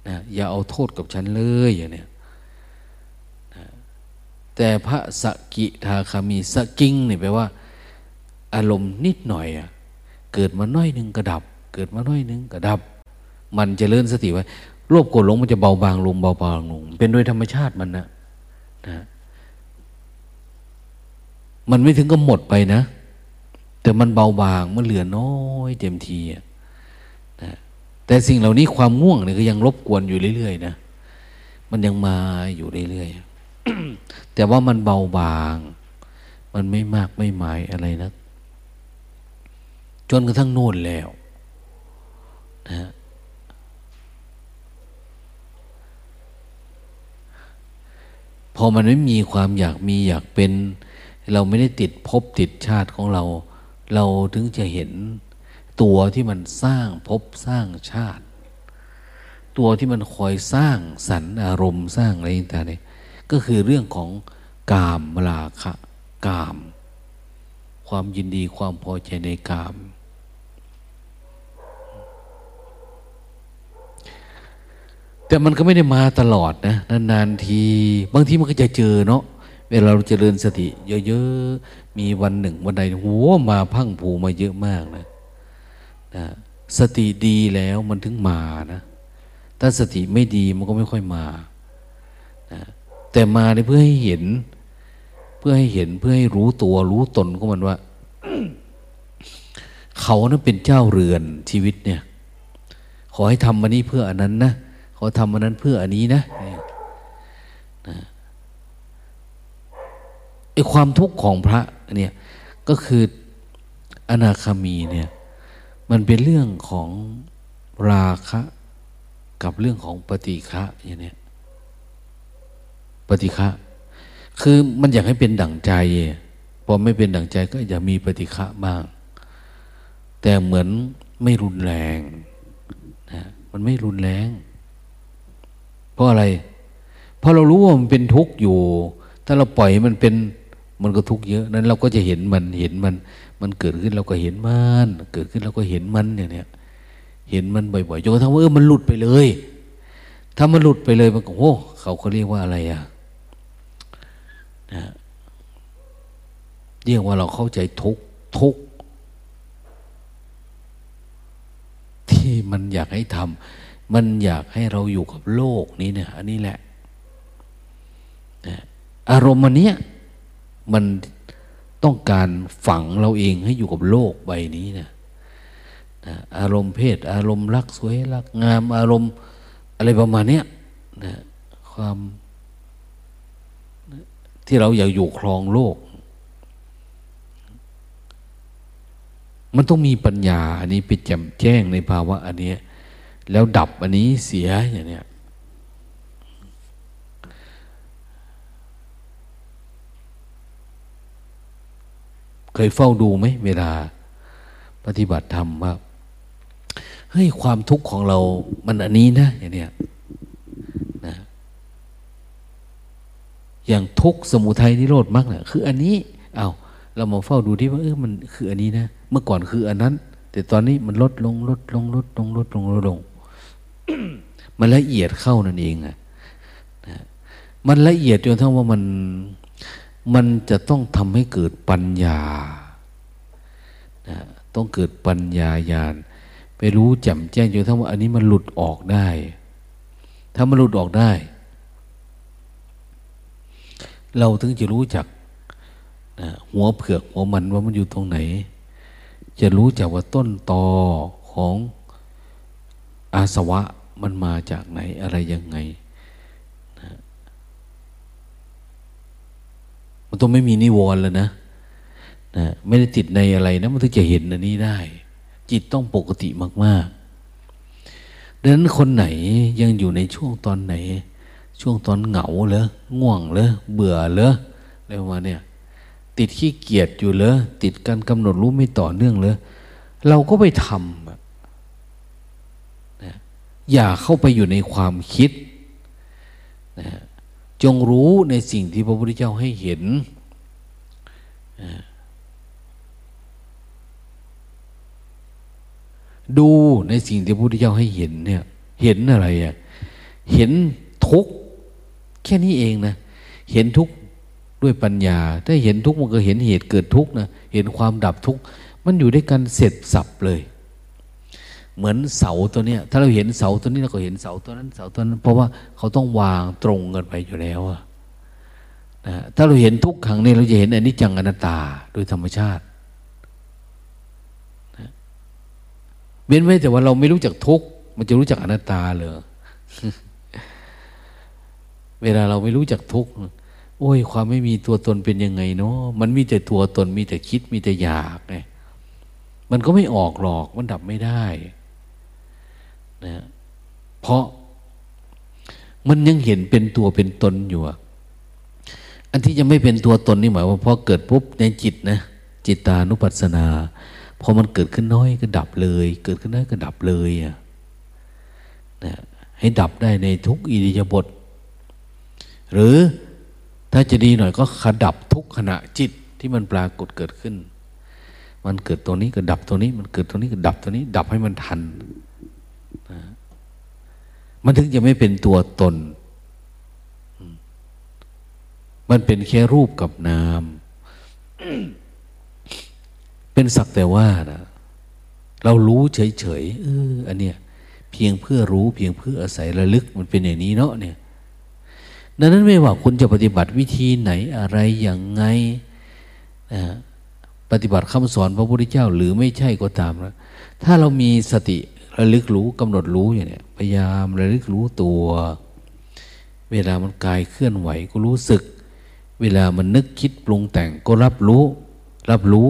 นะอย่าเอาโทษกับฉันเลยอย่างเนี้ยนะแต่พระสกิทาคามีสกิงเนี่ยแปลว่า อารมณ์นิดหน่อยอะเกิดมาน้อยหนึ่งกระดับ เกิดมาน้อยหนึ่งกระดับ มันจะเลื่อนสติไว้โลภโกรธหลงมันจะเบาบางลงเบาบางลง เป็นโดยธรรมชาติมันนะนะมันไม่ถึงก็หมดไปนะ แต่มันเบาบางมันเหลือน้อยเต็มทีอะ แต่สิ่งเหล่านี้ความง่วงเนี่ยก็ยังรบกวนอยู่เรื่อยๆนะมันยังมาอยู่เรื่อยๆแต่ว่ามันเบาบาง มันไม่มากไม่หมายอะไรนะจนกระทั่งโน่นแล้วนะพอมันไม่มีความอยากมีอยากเป็น เราไม่ได้ติดภพติดชาติของเรา เราถึงจะเห็น ตัวที่มันสร้างภพสร้างชาติ ตัวที่มันคอยสร้างสรรอารมณ์สร้างอะไรต่างเนี่ยก็คือเรื่องของกามมลาคะกาม ความยินดีความพอใจในกาม แต่มันก็ไม่ได้มาตลอดนะนานๆทีบางทีมันก็จะเจอเนาะเวลาเราเจริญสติ เยอะๆ มีวันหนึ่งวันใดโหมาพังผูมาเยอะมากนะ นะสติดีแล้วมันถึงมานะถ้าสติไม่ดีมันก็ไม่ค่อยมานะแต่มาเพื่อให้เห็น เพื่อให้เห็นเพื่อให้รู้ตัวรู้ตนของมันว่า เขานั้นเป็นเจ้าเรือนชีวิตเนี่ย ขอให้ทำอันนี้เพื่ออันนั้นนะขอทำอันนั้นเพื่ออันนี้นะนะไอความทุกข์ของพระเนี่ยก็คืออนาคามีเนี่ย มันเป็นเรื่องของราคะกับเรื่องของปฏิฆะอย่างนี้ปฏิฆะคือมันอยากให้เป็นดั่งใจพอไม่เป็นดั่งใจก็อยากมีปฏิฆะบ้างแต่เหมือนไม่รุนแรงนะมันไม่รุนแรง เพราะอะไร เพราะเรารู้ว่ามันเป็นทุกข์อยู่ ถ้าเราปล่อยมันเป็นมันก็ทุกข์เยอะ นั้นเราก็จะเห็นมันเห็นมัน มันเกิดขึ้นเราก็เห็นมัน เกิดขึ้นเราก็เห็นมันอย่างเนี้ยเห็นมันบ่อยๆจนกระทั่งว่าเออมันหลุดไปเลย ถ้ามันหลุดไปเลยมันก็โอ้เขาเขาเรียกว่าอะไรอะนะเรียกว่าเราเข้าใจทุกทุกที่มันอยากให้ทำมันอยากให้เราอยู่กับโลกนี้เนี่ย อันนี้แหละนะอารมณ์มันเนี้ยมัน ต้องการฝังเราเองให้อยู่กับโลกใบนี้นะนะอารมณ์เพศ อารมณ์รักสวยรักงาม อารมณ์อะไรประมาณนี้นะความที่เราอยากอยู่ครองโลก มันต้องมีปัญญา อันนี้ไปแจ่มแจ้งในภาวะ อันนี้แล้วดับอันนี้เสียอย่างเนี้ย ยเฝ้าดูไหมเวลาปฏิบัติธรรมว่าเฮ้ยความทุกข์ของเรา มันอันนี้นะอย่างเนี้ยนะอย่างทุกข์สมุทัยนิโรธมรรคเนี่ยคืออันนี้เอาเรามาเฝ้าดูที่ว่าเออมันคืออันนี้นะ เมื่อก่อนคืออันนั้น แต่ตอนนี้มันลดลงลดลงลดลงลดลงลดลง มันละเอียดเข้านั่นเองอะนะมันละเอียดจนทั้งว่ามัน มันจะต้องทำให้เกิดปัญญานะต้องเกิดปัญญาญาณไปรู้แจ่มแจ้งจนทั้งว่าอันนี้มันหลุดออกได้ ถ้ามันหลุดออกได้ เราถึงจะรู้จักนะหัวเผือกหัวมันว่ามันอยู่ตรงไหน จะรู้จักว่าต้นตอของอาสวะมันมาจากไหนอะไรยังไง มันต้องไม่มีนิวรณ์แล้วนะนะไม่ได้ติดในอะไรนะมันถึงจะเห็นอันนี้ได้ จิตต้องปกติมากๆดังนั้นคนไหนยังอยู่ในช่วงตอนไหน ช่วงตอนเหงาเหรอง่วงเหรอเบื่อเหรออะไรประมาณเนี่ยติดขี้เกียจอยู่เหรอติดการกำหนดรู้ไม่ต่อเนื่องเหรอเราก็ไปทำนะอย่าเข้าไปอยู่ในความคิดนะ จงรู้ในสิ่งที่พระพุทธเจ้าให้เห็น ดูในสิ่งที่พระพุทธเจ้าให้เห็นเนี่ย เห็นอะไรอะ เห็นทุกข์แค่นี้เองนะ เห็นทุกข์ด้วยปัญญา ถ้าเห็นทุกข์มันก็เห็นเหตุเกิดทุกข์นะ เห็นความดับทุกข์ มันอยู่ด้วยกันเสร็จสับเลย เหมือนเสาตัวเนี้ยถ้าเราเห็นเสาตัวนี้เราก็เห็นเสาตัวนั้นเสาตัวนั้น เพราะว่าเขาต้องวางตรงกันไปอยู่แล้วนะถ้าเราเห็นทุกขังนี่เราจะเห็นอนิจจังอนัตตาโดยธรรมชาติเว้นไว้แต่ว่าเราไม่รู้จักทุกมันจะรู้จักอนัตตาเลยเวลาเราไม่รู้จักทุกโอ้ย ความไม่มีตัวตนเป็นยังไงเนาะมันมีแต่ตัวตนมีแต่คิดมีแต่อยากไงมันก็ไม่ออกหรอกมันดับไม่ได้ นะเพราะมันยังเห็นเป็นตัวเป็นตนอยู่ อันที่จะไม่เป็นตัวตนนี่หมายว่าพอเกิดปุ๊บในจิตนะจิตตานุปัสสนาพอมันเกิดขึ้นน้อยก็ดับเลย เกิดขึ้นน้อยก็ดับเลยอะนะให้ดับได้ในทุกอิริยาบถหรือถ้าจะดีหน่อยก็ขดับทุกขณะจิตที่มันปรากฏเกิดขึ้น มันเกิดตัวนี้ก็ดับตัวนี้ มันเกิดตัวนี้ก็ดับตัวนี้ ดับให้มันทัน มันถึงจะไม่เป็นตัวตน มันเป็นแค่รูปกับนาม เป็นสักแต่ว่านะเรารู้เฉยๆเอออันเนี้ยเพียงเพื่อรู้เพียงเพื่ออาศัยระลึกมันเป็นอย่างนี้เนาะเนี่ยดังนั้นไม่ว่าคุณจะปฏิบัติวิธีไหนอะไรอย่างไงปฏิบัติคำสอนพระพุทธเจ้า หรือไม่ใช่ก็ตามนะถ้าเรามีสติระลึกรู้กำหนดรู้อย่างเนี้ย พยายามระลึกรู้ตัว เวลามันกายเคลื่อนไหวก็รู้สึก เวลามันนึกคิดปรุงแต่งก็รับรู้ รับรู้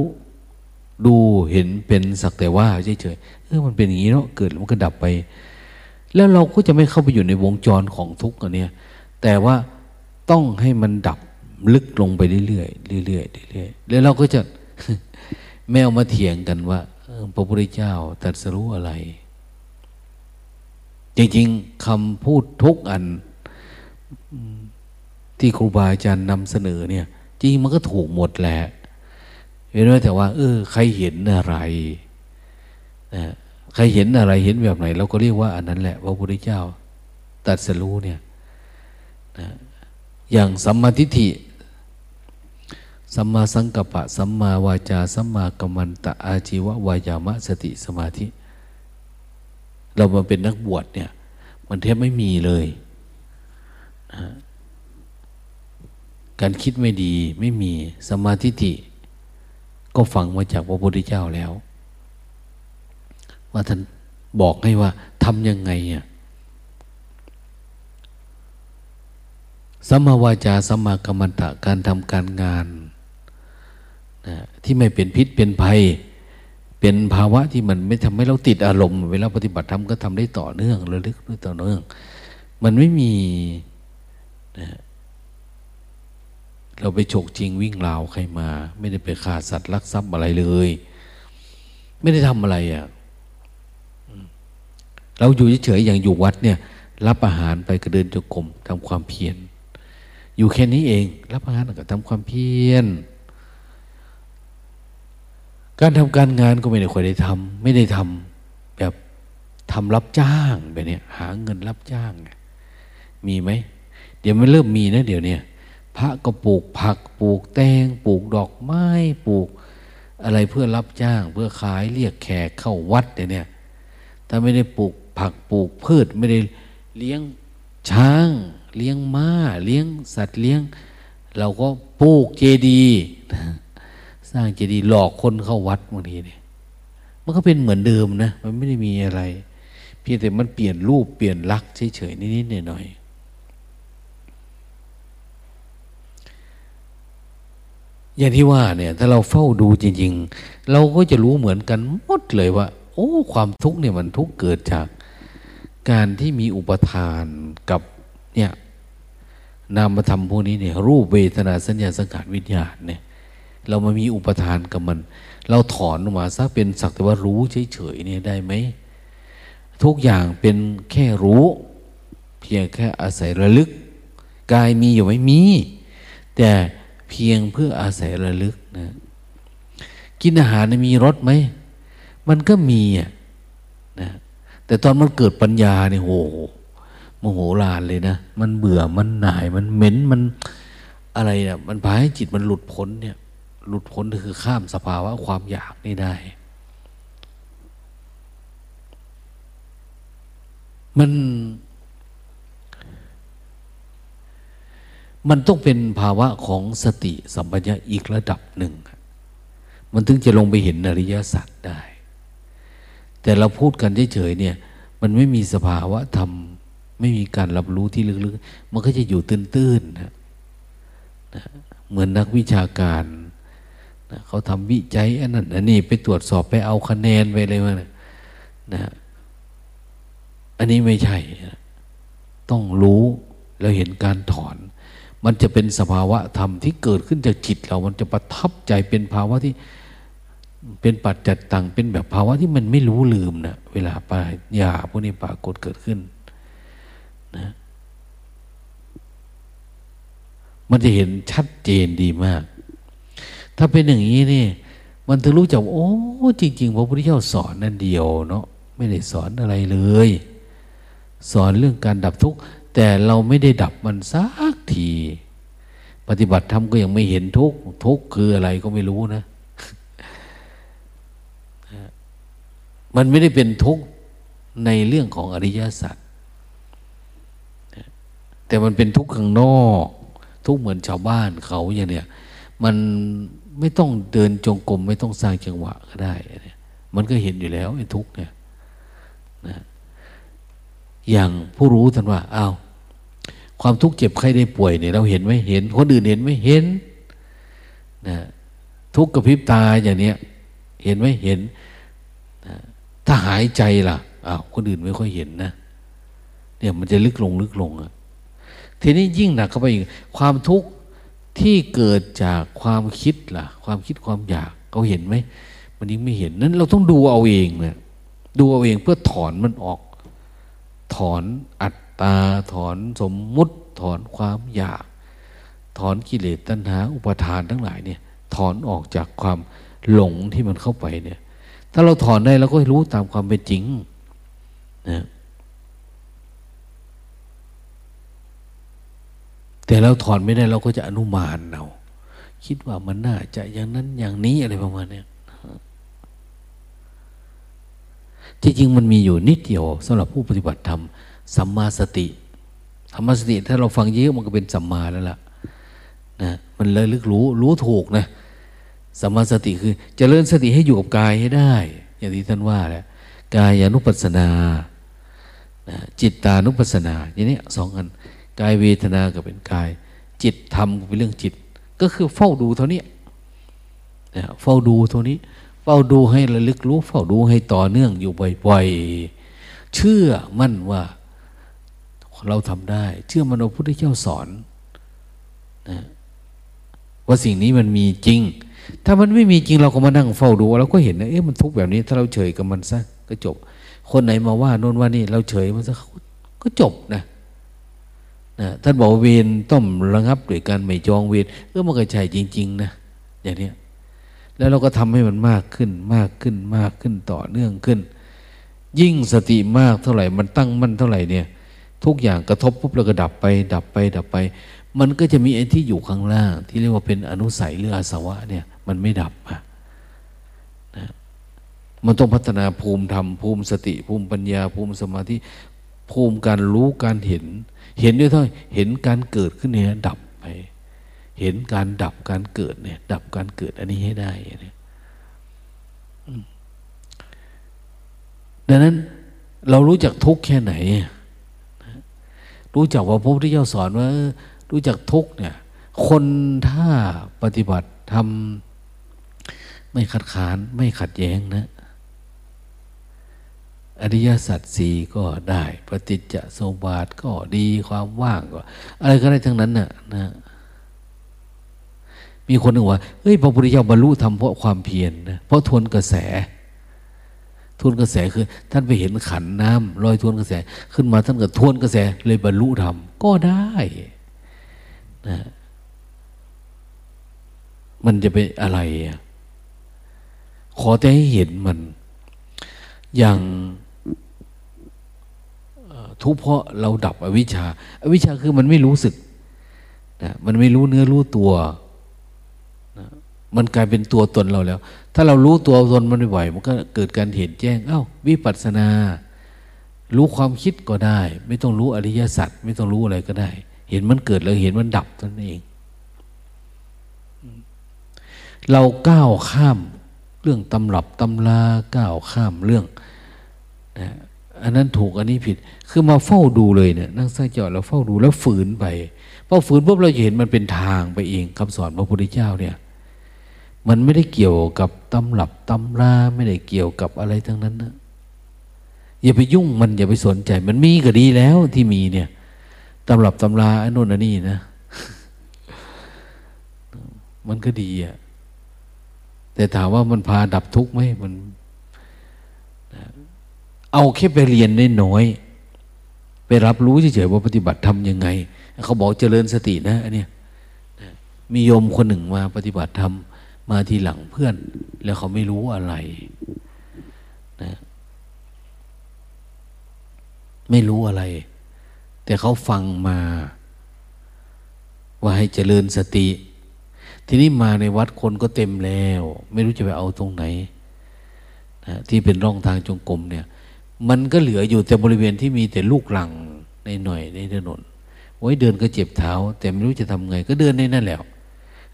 ดูเห็นเป็นสักแต่ว่าเฉยๆเออมันเป็นอย่างนี้เนาะเกิดมันก็ดับไป แล้วเราก็จะไม่เข้าไปอยู่ในวงจรของทุกข์อันเนี้ยแต่ว่าต้องให้มันดับลึกลงไปเรื่อยๆเรื่อยๆเรื่อยๆแล้วเราก็จะแมวมาเถียงกันว่าพระพุทธเจ้าตรัสรู้อะไร จริงๆคำพูดทุกอันที่ครูบาอาจารย์นำเสนอเนี่ย จริงมันก็ถูกหมดแหละเห็นไหมแต่ว่า เออ ใครเห็นอะไรนะใครเห็นอะไรเห็นแบบไหน เราก็เรียกว่าอันนั้นแหละพระพุทธเจ้าตรัสรู้เนี่ยนะอย่างสัมมาทิฏฐิสัมมาสังกัปปะ สัมมาวาจา สัมมากัมมันตะอาชีวะวายามะสติสมาธิ เรามาเป็นนักบวชเนี่ย มันแทบไม่มีเลยนะการคิดไม่ดีไม่มีสมาธิิก็ฟังมาจากพระพุทธเจ้าแล้ว ว่าท่านบอกให้ว่าทำยังไงอะสัมมาวาจาสัมมากัมมันตะการทำการงานนะที่ไม่เป็นพิษเป็นภัย เป็นภาวะที่มันไม่ทำให้เราติดอารมณ์ เวลาปฏิบัติธรรมก็ทำได้ต่อเนื่องระลึกด้วยต่อเนื่อง มันไม่มีนะเราไปฉกจริงวิ่งราวใครมา ไม่ได้ไปฆ่าสัตว์ลักทรัพย์อะไรเลย ไม่ได้ทำอะไรอะ่ะเราอยู่เฉยๆอย่างอยู่วัดเนี่ย รับอาหารไปก็เดินจงกรมทำความเพียรอยู่แค่นี้เอง รับอาหารก็ทำความเพียร การทำการงานก็ไม่ได้ค่อยได้ทำไม่ได้ทำแบบทำรับจ้างแบบนี้หาเงินรับจ้าง มีไหมเดี๋ยวมันเริ่มมีนะเดี๋ยวนี้พระก็ปลูกผักปลูกแตงปลูกดอกไม้ปลูกอะไรเพื่อรับจ้าง เพื่อขายเรียกแขกเข้าวัดเนี่ยถ้าไม่ได้ปลูกผักปลูกพืชไม่ได้เลี้ยงช้าง เลี้ยงม้า เลี้ยงสัตว์เลี้ยง เราก็ปลูกเจดีย์ สร้างเจดีย์หลอกคนเข้าวัดบางทีเนี่ยมันก็เป็นเหมือนเดิมนะ มันไม่ได้มีอะไร เพียงแต่มันเปลี่ยนรูปเปลี่ยนลักษณ์เฉยๆนิดๆหน่อยๆอย่างที่ว่าเนี่ย ถ้าเราเฝ้าดูจริง ๆ เราก็จะรู้เหมือนกันหมดเลยว่า โอ้ ความทุกข์เนี่ยมันทุกข์เกิดจาก การที่มีอุปทานกับเนี่ยนามธรรมพวกนี้เนี่ยรูปเวทนาสัญญาสังขารวิญญาณเนี่ย เรามามีอุปทานกับมัน เราถอนออกมาซะเป็นสักแต่ว่ารู้เฉยๆเนี่ยได้ไหมทุกอย่างเป็นแค่รู้ เพียงแค่อาศัยระลึกกายมีอยู่ไหมมี แต่เพียงเพื่ออาศัยระลึกนะกินอาหารมีรสไหม มันก็มีอะนะแต่ตอนมันเกิดปัญญาเนี่ยโหโมโหลานเลยนะ มันเบื่อมันหน่ายมันเหม็นมันอะไรเนี่ยมันพาให้จิตมันหลุดพ้นเนี่ย หลุดพ้นคือข้ามสภาวะความอยากนี่ได้ มัน มันต้องเป็นภาวะของสติสัมปชัญญะอีกระดับหนึ่ง มันถึงจะลงไปเห็นอริยสัจได้ แต่เราพูดกันเฉยๆเนี่ย มันไม่มีสภาวะธรรม ไม่มีการรับรู้ที่ลึกๆ มันก็จะอยู่ตื้นๆนะเหมือนนักวิชาการ นะเขาทำวิจัยอันนั้นอันนี้ไปตรวจสอบไปเอาคะแนนไปเลยว่านะอันนี้ไม่ใช่ ต้องรู้แล้วเห็นการถอน มันจะเป็นสภาวะธรรมที่เกิดขึ้นจากจิตเรา มันจะประทับใจเป็นภาวะที่เป็นปัจจัดตังเป็นแบบภาวะที่มันไม่รู้ลืมนะเวลาปายาพวกนี้ปรากฏเกิดขึ้นนะมันจะเห็นชัดเจนดีมาก ถ้าเป็นอย่างนี้นี่ มันถึงรู้จักโอ้จริง ๆ พระพุทธเจ้าสอนนั่นเดียวเนาะไม่ได้สอนอะไรเลย สอนเรื่องการดับทุกข์แต่เราไม่ได้ดับมันสักที ปฏิบัติธรรมก็ยังไม่เห็นทุกข์ทุกข์คืออะไรก็ไม่รู้นะ มันไม่ได้เป็นทุกข์ในเรื่องของอริยสัจแต่มันเป็นทุกข์ข้างนอก ทุกข์เหมือนชาวบ้านเขาอย่างเนี้ยมัน ไม่ต้องเดินจงกรมไม่ต้องสร้างจังหวะก็ได้เนี่ยมันก็เห็นอยู่แล้วไอ้ทุกข์เนี่ยนะอย่างผู้รู้ท่านว่าอ้าวความทุกข์เจ็บไข้ได้ป่วยเนี่ยเราเห็นไหมเห็นคนอื่นเห็นไหมเห็นนะทุกข์กระพริบตาอย่างเนี้ยเห็นไหมเห็นนะถ้าหายใจล่ะอ้าวคนอื่นไม่ค่อยเห็นนะเนี่ยมันจะลึกลงลึกลงอะทีนี้ยิ่งหนักเข้าไปอีกความทุกข์ ที่เกิดจากความคิดล่ะ ความคิดความอยากเขาเห็นไหมมันยิ่งไม่เห็นนั้นเราต้องดูเอาเองเนี่ยดูเอาเองเพื่อถอนมันออก ถอนอัตตา ถอนสมมุติ ถอนความอยาก ถอนกิเลสตัณหา อุปทานทั้งหลายเนี่ย ถอนออกจากความหลงที่มันเข้าไปเนี่ย ถ้าเราถอนได้เราก็รู้ตามความเป็นจริงนะ แต่เราถอนไม่ได้เราก็จะอนุมานเราคิดว่ามันน่าจะอย่างนั้นอย่างนี้อะไรประมาณนี้ที่จริงมันมีอยู่นิดเดียวสำหรับผู้ปฏิบัติธรรมสัมมาสติสัมมาสติ ถ้าเราฟังเยอะมันก็เป็นสัมมาแล้วล่ะนะมันเลยลึกรู้รู้ถูกนะสัมมาสติคือจเจริญสติให้อยู่กับกายให้ได้ อย่างที่ท่านว่าแหละกายานุปัสสนาจิตตานุปัสสนาอย่างนี้สองอัน กายเวทนาก็เป็นกาย จิตธรรมเป็นเรื่องจิต ก็คือเฝ้าดูเท่านี้นะเฝ้าดูเท่านี้ เฝ้าดูให้ระลึกรู้ เฝ้าดูให้ต่อเนื่องอยู่บ่อยๆ เชื่อมั่นว่าเราทำได้ เชื่อมันพระพุทธเจ้าสอนนะว่าสิ่งนี้มันมีจริง ถ้ามันไม่มีจริงเราก็มานั่งเฝ้าดูเราก็เห็นนะเอ๊ะมันทุกข์แบบนี้ ถ้าเราเฉยกับมันซะก็จบ คนไหนมาว่าโน่นว่านี่เราเฉยมันซะก็จบนะ นะท่านบอกเวรต้องระงับด้วยการไม่จองเวรเออมันก็ใช่จริง ๆ นะอย่างนี้แล้วเราก็ทำให้มันมากขึ้นมากขึ้นมากขึ้นต่อเนื่องขึ้น ยิ่งสติมากเท่าไหร่ มันตั้งมั่นเท่าไหร่เนี่ย ทุกอย่างกระทบปุ๊บเราก็ดับไป ดับไป ดับไป มันก็จะมีไอ้ที่อยู่ข้างล่าง ที่เรียกว่าเป็นอนุสัยหรืออาสวะเนี่ย มันไม่ดับอะนะมันต้องพัฒนาภูมิธรรมภูมิสติภูมิปัญญาภูมิสมาธิภูมิการรู้การเห็น เห็นด้วยเท่าเห็นการเกิดขึ้นเนี่ยดับไป เห็นการดับการเกิดเนี่ย ดับการเกิดอันนี้ให้ได้เนี่ยดังนั้นเรารู้จักทุกข์แค่ไหน รู้จักว่าพระพุทธเจ้าสอนว่า รู้จักทุกข์เนี่ย คนถ้าปฏิบัติทำไม่ขัดขาน ไม่ขัดแย้งนะ อริยสัจสี่ก็ได้ ปฏิจจสมบาทก็ดีความว่างก็ อะไรก็ได้ทั้งนั้นน่ะนะมีคนหนึ่งว่าเฮ้ยพระพุทธเจ้าบรรลุธรรมเพราะความเพียรนะเพราะทวนกระแส ทวนกระแสคือ ท่านไปเห็นขันน้ำลอยทวนกระแส ขึ้นมาท่านก็ทวนกระแส เลยบรรลุธรรมก็ได้นะมันจะเป็นอะไรขอแต่ให้เห็นมันอย่าง ทุกเพราะเราดับอวิชชาอาวิชชาคือมันไม่รู้สึกนะมันไม่รู้เนื้อรู้ตัวนะมันกลายเป็นตัวตนเราแล้ว ถ้าเรารู้ตัวตนมันบ่อยมันก็เกิดการเห็นแจ้งเอา้าวิปัสสนา รู้ความคิดก็ได้ ไม่ต้องรู้อริยสัจไม่ต้องรู้อะไรก็ได้ เห็นมันเกิดแล้วเห็นมันดับนั่นเอง เราก้าวข้ามเรื่องตำรับตำลาก้าวข้ามเรื่องนะ อันนั้นถูกอันนี้ผิด คือมาเฝ้าดูเลยเนี่ยนั่งสักจอดเราเฝ้าดูแล้วฝืนไปพอฝืนปุ๊บเราจะเห็นมันเป็นทางไปเองคำสอนพระพุทธเจ้าเนี่ย มันไม่ได้เกี่ยวกับตำหลับตำราไม่ได้เกี่ยวกับอะไรทั้งนั้นนะอย่าไปยุ่งมันอย่าไปสนใจ มันมีก็ดีแล้วที่มีเนี่ยตำหลับตำราไอ้นู่นอันนี้นะ มันก็ดีอะแต่ถามว่ามันพาดับทุกข์ไหมมัน เอาแค่ไปเรียนได้น้อย ไปรับรู้เฉยๆว่าปฏิบัติทำยังไง เขาบอกเจริญสตินะอันนี้มีโยมคนหนึ่งมาปฏิบัติธรรมมาทีหลังเพื่อน แล้วเขาไม่รู้อะไรนะไม่รู้อะไร แต่เขาฟังมา ว่าให้เจริญสติ ทีนี้มาในวัดคนก็เต็มแล้ว ไม่รู้จะไปเอาตรงไหนนะที่เป็นร่องทางจงกรมเนี่ย มันก็เหลืออยู่แต่บริเวณที่มีแต่ลูกหลังในหน่อยในถนนโอ้ยเดินก็เจ็บเท้า แต่ไม่รู้จะทำไง ก็เดินในนั่นแหละ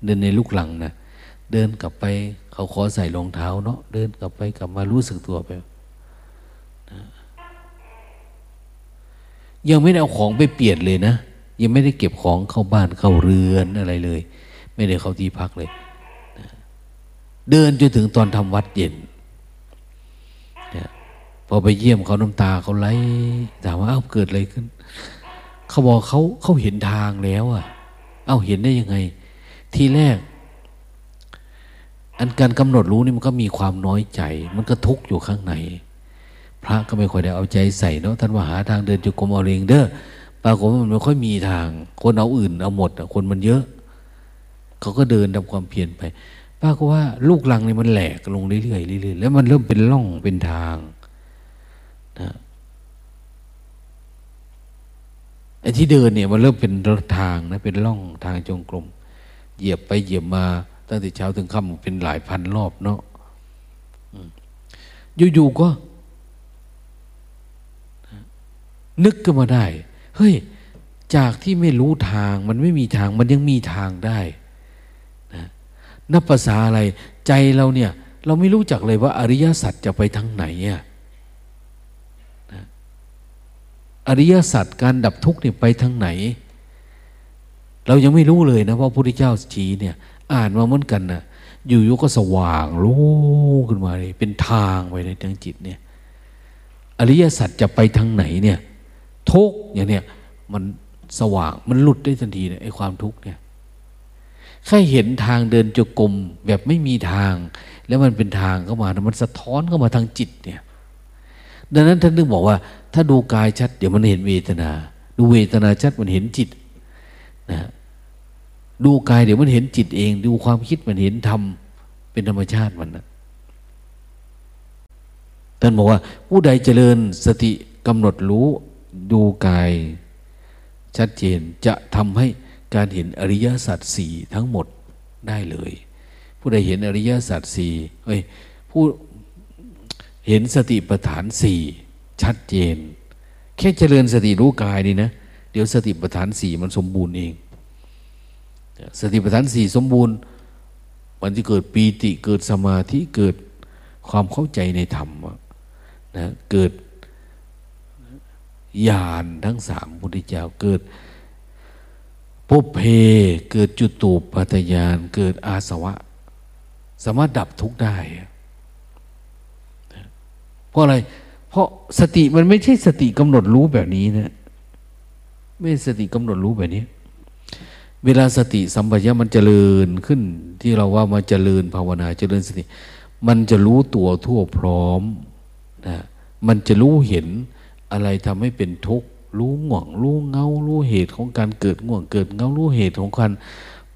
เดินในลูกหลังนะเดินกลับไปเขาขอใส่รองเท้าเนาะเดินกลับไปกลับมารู้สึกตัวไปนะยังไม่ได้เอาของไปเปลี่ยนเลยนะ ยังไม่ได้เก็บของเข้าบ้านเข้าเรือนอะไรเลย ไม่ได้เข้าที่พักเลยนะเดินจนถึงตอนทำวัดเย็น พอไปเยี่ยมเขาน้ำตาเขาไหลถามว่าเอ้าเกิดอะไรขึ้น เขาบอกเขาเขาเห็นทางแล้วอะ เอ้าเห็นได้ยังไง ทีแรก อันการกำหนดรู้นี่มันก็มีความน้อยใจ มันก็ทุกข์อยู่ข้างใน พระก็ไม่ค่อยได้เอาใจใส่เนาะท่านว่าหาทางเดินจุกรมเอาเองเด้อปรากฏว่ามันไม่ค่อยมีทาง คนเอาอื่นเอาหมดคนมันเยอะ เขาก็เดินทำความเพียรไปป้าก็ว่าลูกลังนี่มันแหลกลงเรื่อยๆเรื่อยๆแล้วมันเริ่มเป็นร่องเป็นทาง นะไอ้ที่เดินเนี่ยมันเริ่มเป็นทางนะเป็นร่องทางจงกรมเหยียบไปเหยียบมาตั้งแต่เช้าถึงค่ำเป็นหลายพันรอบเนาะอยู่ๆก็ นึกขึ้นมาได้ เฮ้ย จากที่ไม่รู้ทาง มันไม่มีทาง มันยังมีทางได้นะนับภาษาอะไร ใจเราเนี่ย เราไม่รู้จักเลยว่าอริยสัจจะไปทางไหนอะ อริยสัจการดับทุกข์เนี่ยไปทางไหน เรายังไม่รู้เลยนะเพราะพระพุทธเจ้าชี้เนี่ย อ่านมาเหมือนกันนะอยู่ๆก็สว่างรู้ขึ้นมาเลยเป็นทางไปในทางจิตเนี่ย อริยสัจจะไปทางไหนเนี่ย ทุกอย่างเนี้ยมันสว่างมันหลุดได้ทันทีเนี่ยไอ้ความทุกข์เนี่ยแค่เห็นทางเดินจกรมแบบไม่มีทาง แล้วมันเป็นทางเข้ามานะมันสะท้อนเข้ามาทางจิตเนี่ย ดังนั้นท่านนึกบอกว่า ถ้าดูกายชัด เดี๋ยวมันเห็นเวทนา ดูเวทนาชัดมันเห็นจิตนะดูกายเดี๋ยวมันเห็นจิตเอง ดูความคิดมันเห็นธรรมเป็นธรรมชาติมันนะท่านบอกว่า ผู้ใดเจริญสติกำหนดรู้ ดูกาย ชัดเจนจะทำให้การเห็นอริยสัจสี่ทั้งหมดได้เลย ผู้ใดเห็นอริยสัจสี่เอ้ยผู้เห็นสติปัฏฐานสี่ ชัดเจน แค่เจริญสติรู้กายนี่นะ เดี๋ยวสติปัฏฐานสี่มันสมบูรณ์เอง สติปัฏฐานสี่สมบูรณ์ มันจะเกิดปีติเกิดสมาธิเกิดความเข้าใจในธรรมนะเกิดญาณทั้งสามพุทธเจ้าเกิดปุเพเกิดจุตูปัตยาน เกิดอาสวะ สามารถดับทุกได้ เพราะอะไร ราะสติมันไม่ใช่สติกำหนดรู้แบบนี้นะ ไม่สติกำหนดรู้แบบนี้ เวลาสติสัมปชัญญะมันเจริญขึ้น ที่เราว่ามาเจริญภาวนาเจริญสติ มันจะรู้ตัวทั่วพร้อมนะมันจะรู้เห็นอะไรทำให้เป็นทุกข์รู้ง่วง รู้เงา รู้เหตุของการเกิดง่วงเกิดเงารู้เหตุของการ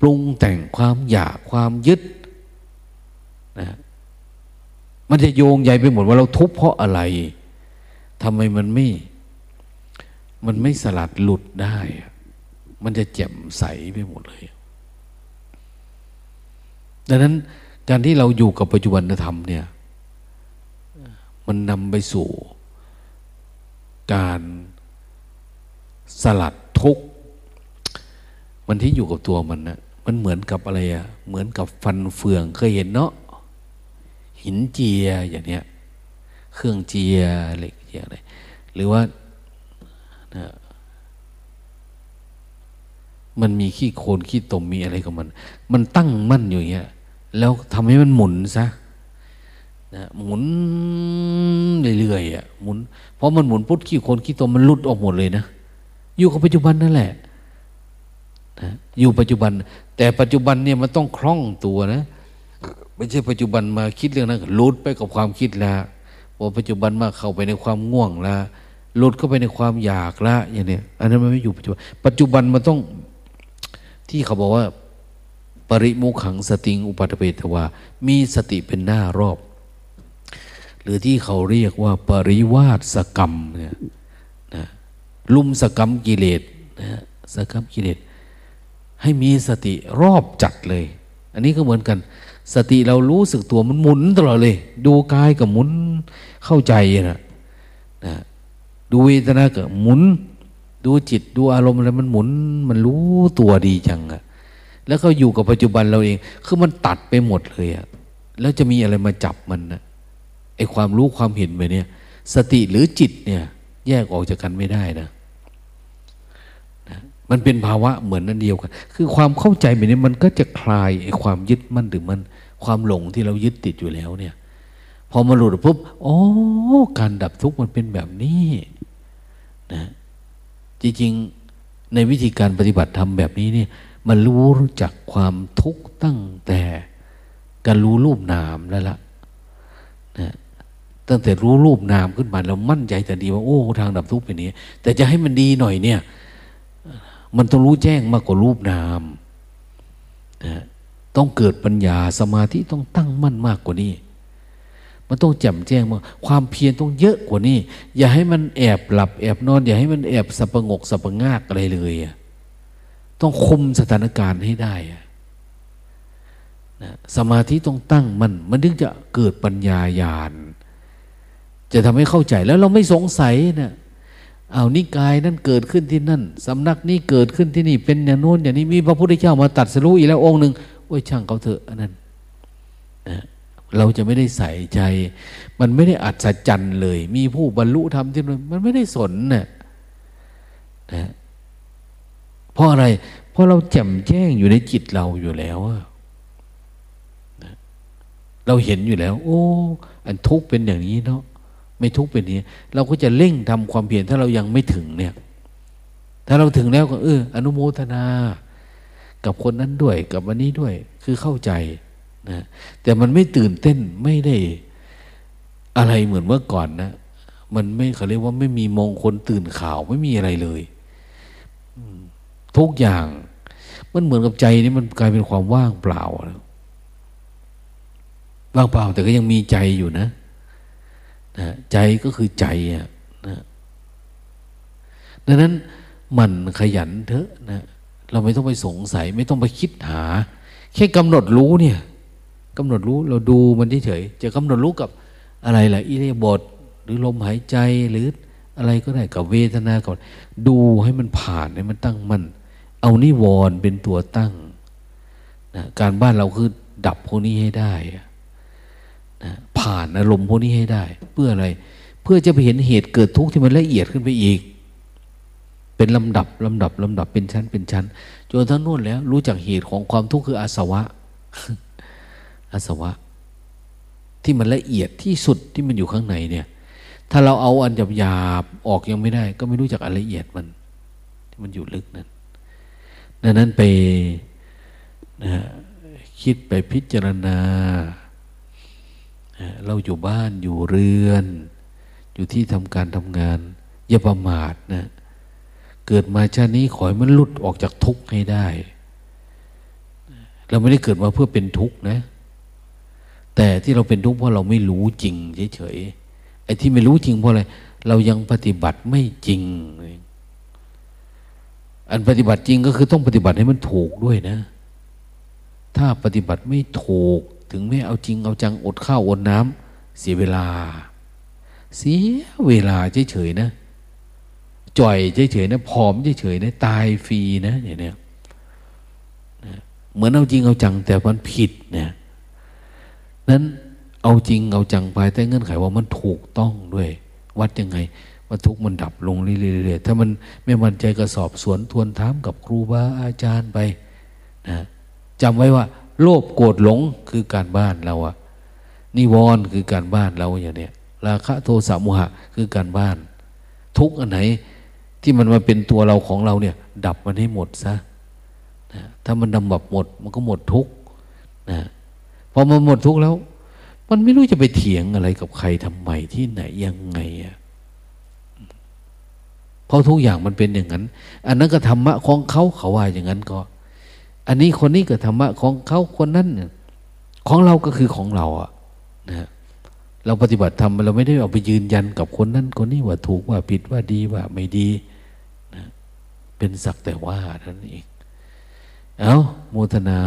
ปรุงแต่งความอยากความยึดนะมันจะโยงใหญ่ไปหมดว่าเราทุบเพราะอะไร ทำไมมันไม่ มันไม่สลัดหลุดได้ มันจะแจ่มใสไปหมดเลย ดังนั้นการที่เราอยู่กับปัจจุบันธรรมเนี่ย มันนำไปสู่ การสลัดทุกมันที่อยู่กับตัวมันนะมันเหมือนกับอะไรอะเหมือนกับฟันเฟืองเคยเห็นเนาะหินเจียอย่างเนี้ย เครื่องเจียเหล็ก เจียอะไรหรือว่านะมันมีขี้โคลนขี้ตมมีอะไรของมัน มันตั้งมั่นอยู่างเงี้ย แล้วทำให้มันหมุนซะนะหมุนเรื่อยๆอะหมุนเพราะมันหมุนพุทธขี้โคลนขี้ตมมันลุดออกหมดเลยนะอยู่กับปัจจุบันนั่นแหละนะอยู่ปัจจุบัน แต่ปัจจุบันเนี่ยมันต้องคล่องตัวนะไม่ใช่ปัจจุบันมาคิดเรื่องนั้นลุดไปกับความคิดแล้ว พอปัจจุบันมาเข้าไปในความง่วงล้วลุดเข้าไปในความอยากละอย่างเนี้ยอันนั้นมันไม่อยู่ปัจจุบันปัจจุบันมันต้องที่เขาบอกว่า ปริมุขังสติงอุปัฏเปตวา มีสติเป็นหน้ารอบ หรือที่เขาเรียกว่า ปริวาสกรรมเนี่ยนะลุมสกรรมกิเลสนะสกรรมกิเลสให้มีสติรอบจัดเลย อันนี้ก็เหมือนกัน สติเรารู้สึกตัวมันหมุนตลอดเลย ดูกายกับหมุนเข้าใจนะนะดูเวทนากับหมุน ดูจิตดูอารมณ์อะไรมันหมุน มันรู้ตัวดีจังอะแล้วก็อยู่กับปัจจุบันเราเอง คือมันตัดไปหมดเลยอะแล้วจะมีอะไรมาจับมันนะไอความรู้ความเห็นไปเนี่ย สติหรือจิตเนี่ย แยกออกจากกันไม่ได้นะนะมันเป็นภาวะเหมือนนั่นเดียวกัน คือความเข้าใจแบบนี้มันก็จะคลายไอความยึดมั่นหรือมัน ความหลงที่เรายึดติดอยู่แล้วเนี่ย พอมาหลุดปุ๊บอ๋อการดับทุกข์มันเป็นแบบนี้นะจริงๆในวิธีการปฏิบัติธรรมแบบนี้เนี่ยมันรู้จักความทุกข์ตั้งแต่การรู้รูปนามแล้วละนะตั้งแต่รู้รูปนามขึ้นมาเรามั่นใจแต่ดีว่าโอ้ทางดับทุกข์เป็นนี้ แต่จะให้มันดีหน่อยเนี่ย มันต้องรู้แจ้งมากกว่ารูปนามนะ ต้องเกิดปัญญาสมาธิต้องตั้งมั่นมากกว่านี้ มันต้องแจ่มแจ้งมาความเพียรต้องเยอะกว่านี้ อย่าให้มันแอบหลับแอบนอน อย่าให้มันแอบสับประงกสับประงากอะไรเลยอะต้องคุมสถานการณ์ให้ได้นะสมาธิต้องตั้งมันมันถึงจะเกิดปัญญาญาณจะทำให้เข้าใจแล้วเราไม่สงสัยนะเอานิกายนั่นเกิดขึ้นที่นั่นสำนักนี้เกิดขึ้นที่นี่เป็นอย่างโน้นอย่างนี้มีพระพุทธเจ้ามาตัดสรู้อีกแล้วองค์หนึ่ง โอ้ยช่างเขาเถอะอันนั้นนะเราจะไม่ได้ใส่ใจ มันไม่ได้อัศจรรย์เลย มีผู้บรรลุธรรมที่มันไม่ได้สนนะ่ะนะเพราะอะไร เพราะเราแจ่มแจ้งอยู่ในจิตเราอยู่แล้วเราเห็นอยู่แล้ว โอ้ อันทุกข์เป็นอย่างนี้เนาะไม่ทุกข์เป็นนี้ เราก็จะเร่งทำความเพียรถ้าเรายังไม่ถึงเนี่ย ถ้าเราถึงแล้วก็เอออนุโมทนา กับคนนั้นด้วย กับวันนี้ด้วย คือเข้าใจนะแต่มันไม่ตื่นเต้นไม่ได้อะไรเหมือนเมื่อก่อนนะ มันไม่เขาเรียกว่าไม่มีมงคลตื่นข่าวไม่มีอะไรเลยทุกอย่าง มันเหมือนกับใจนี่มันกลายเป็นความว่างเปล่าว่างเปล่า แต่ก็ยังมีใจอยู่นะนะใจก็คือใจอะนะดังนั้นมันขยันเถอะนะ เราไม่ต้องไปสงสัย ไม่ต้องไปคิดหา แค่กำหนดรู้เนี่ยกำหนดรู้เราดูมันเฉยจะกำหนดรู้กับอะไรล่ะอิเลียบทหรือลมหายใจหรืออะไรก็ได้กับเวทนาก่อนดูให้มันผ่านให้มันตั้งมันเอานิวรณ์เป็นตัวตั้งนะการบ้านเราคือดับพวกนี้ให้ได้นะผ่านอารมณ์พวกนี้ให้ได้ เพื่ออะไร เพื่อจะไปเห็นเหตุเกิดทุกข์ที่มันละเอียดขึ้นไปอีก เป็นลำดับลำดับลำดับเป็นชั้นเป็นชั้นจนทั้งนู่นแล้ว รู้จักเหตุของความทุกข์คืออาสวะ อาสวะ ที่มันละเอียดที่สุดที่มันอยู่ข้างในเนี่ย ถ้าเราเอาอันหยาบๆออกยังไม่ได้ ก็ไม่รู้จักอันละเอียดมัน ที่มันอยู่ลึกนั้นดังนั้นไปนะคิดไปพิจารณา เราอยู่บ้านอยู่เรือน อยู่ที่ทำการทำงาน อย่าประมาทนะ เกิดมาชาตินี้ขอให้มันหลุดออกจากทุกข์ให้ได้ เราไม่ได้เกิดมาเพื่อเป็นทุกข์นะ แต่ที่เราเป็นทุกข์เพราะเราไม่รู้จริงเฉยๆไอ้ที่ไม่รู้จริงเพราะอะไรเรายังปฏิบัติไม่จริง อันปฏิบัติจริงก็คือต้องปฏิบัติให้มันถูกด้วยนะ ถ้าปฏิบัติไม่ถูก ถึงไม่เอาจริงเอาจังอดข้าวอดน้ำเสียเวลา เสียเวลาเฉยๆนะ จ่อยเฉยๆนะผอมเฉยๆนะตายฟรีนะอย่างเนี้ยเหมือนเอาจริงเอาจังแต่มันผิดเนี่ยนั้นเอาจริงเอาจังภายใต้เงื่อนไขว่ามันถูกต้องด้วย วัดยังไงว่าทุกมันดับลงเรื่อยๆถ้ามันไม่มั่นใจก็สอบสวนทวนถามกับครูบาอาจารย์ไปนะจำไว้ว่า โลภโกรธหลงคือการบ้านเราอะนิวรณ์คือการบ้านเราอย่างเนี้ยราคะโทสะโมหะคือการบ้าน ทุกอันไหน ที่มันมาเป็นตัวเราของเราเนี่ย ดับมันให้หมดซะนะถ้ามันดำบบหมด มันก็หมดทุกนะพอมันหมดทุกแล้ว มันไม่รู้จะไปเถียงอะไรกับใครทำไมที่ไหนยังไงอะเพราะทุกอย่างมันเป็นอย่างนั้น อันนั้นก็ธรรมะของเขาเขาว่าอย่างนั้นก็ อันนี้คนนี้ก็ธรรมะของเขาคนนั้นของเราก็คือของเราอะนะเราปฏิบัติธรรมเราไม่ได้เอาไปยืนยันกับคนนั้นคนนี้ว่าถูกว่าผิดว่าดีว่าไม่ดี เป็นสักแต่ว่าท่านเอง เอ้าโมทนา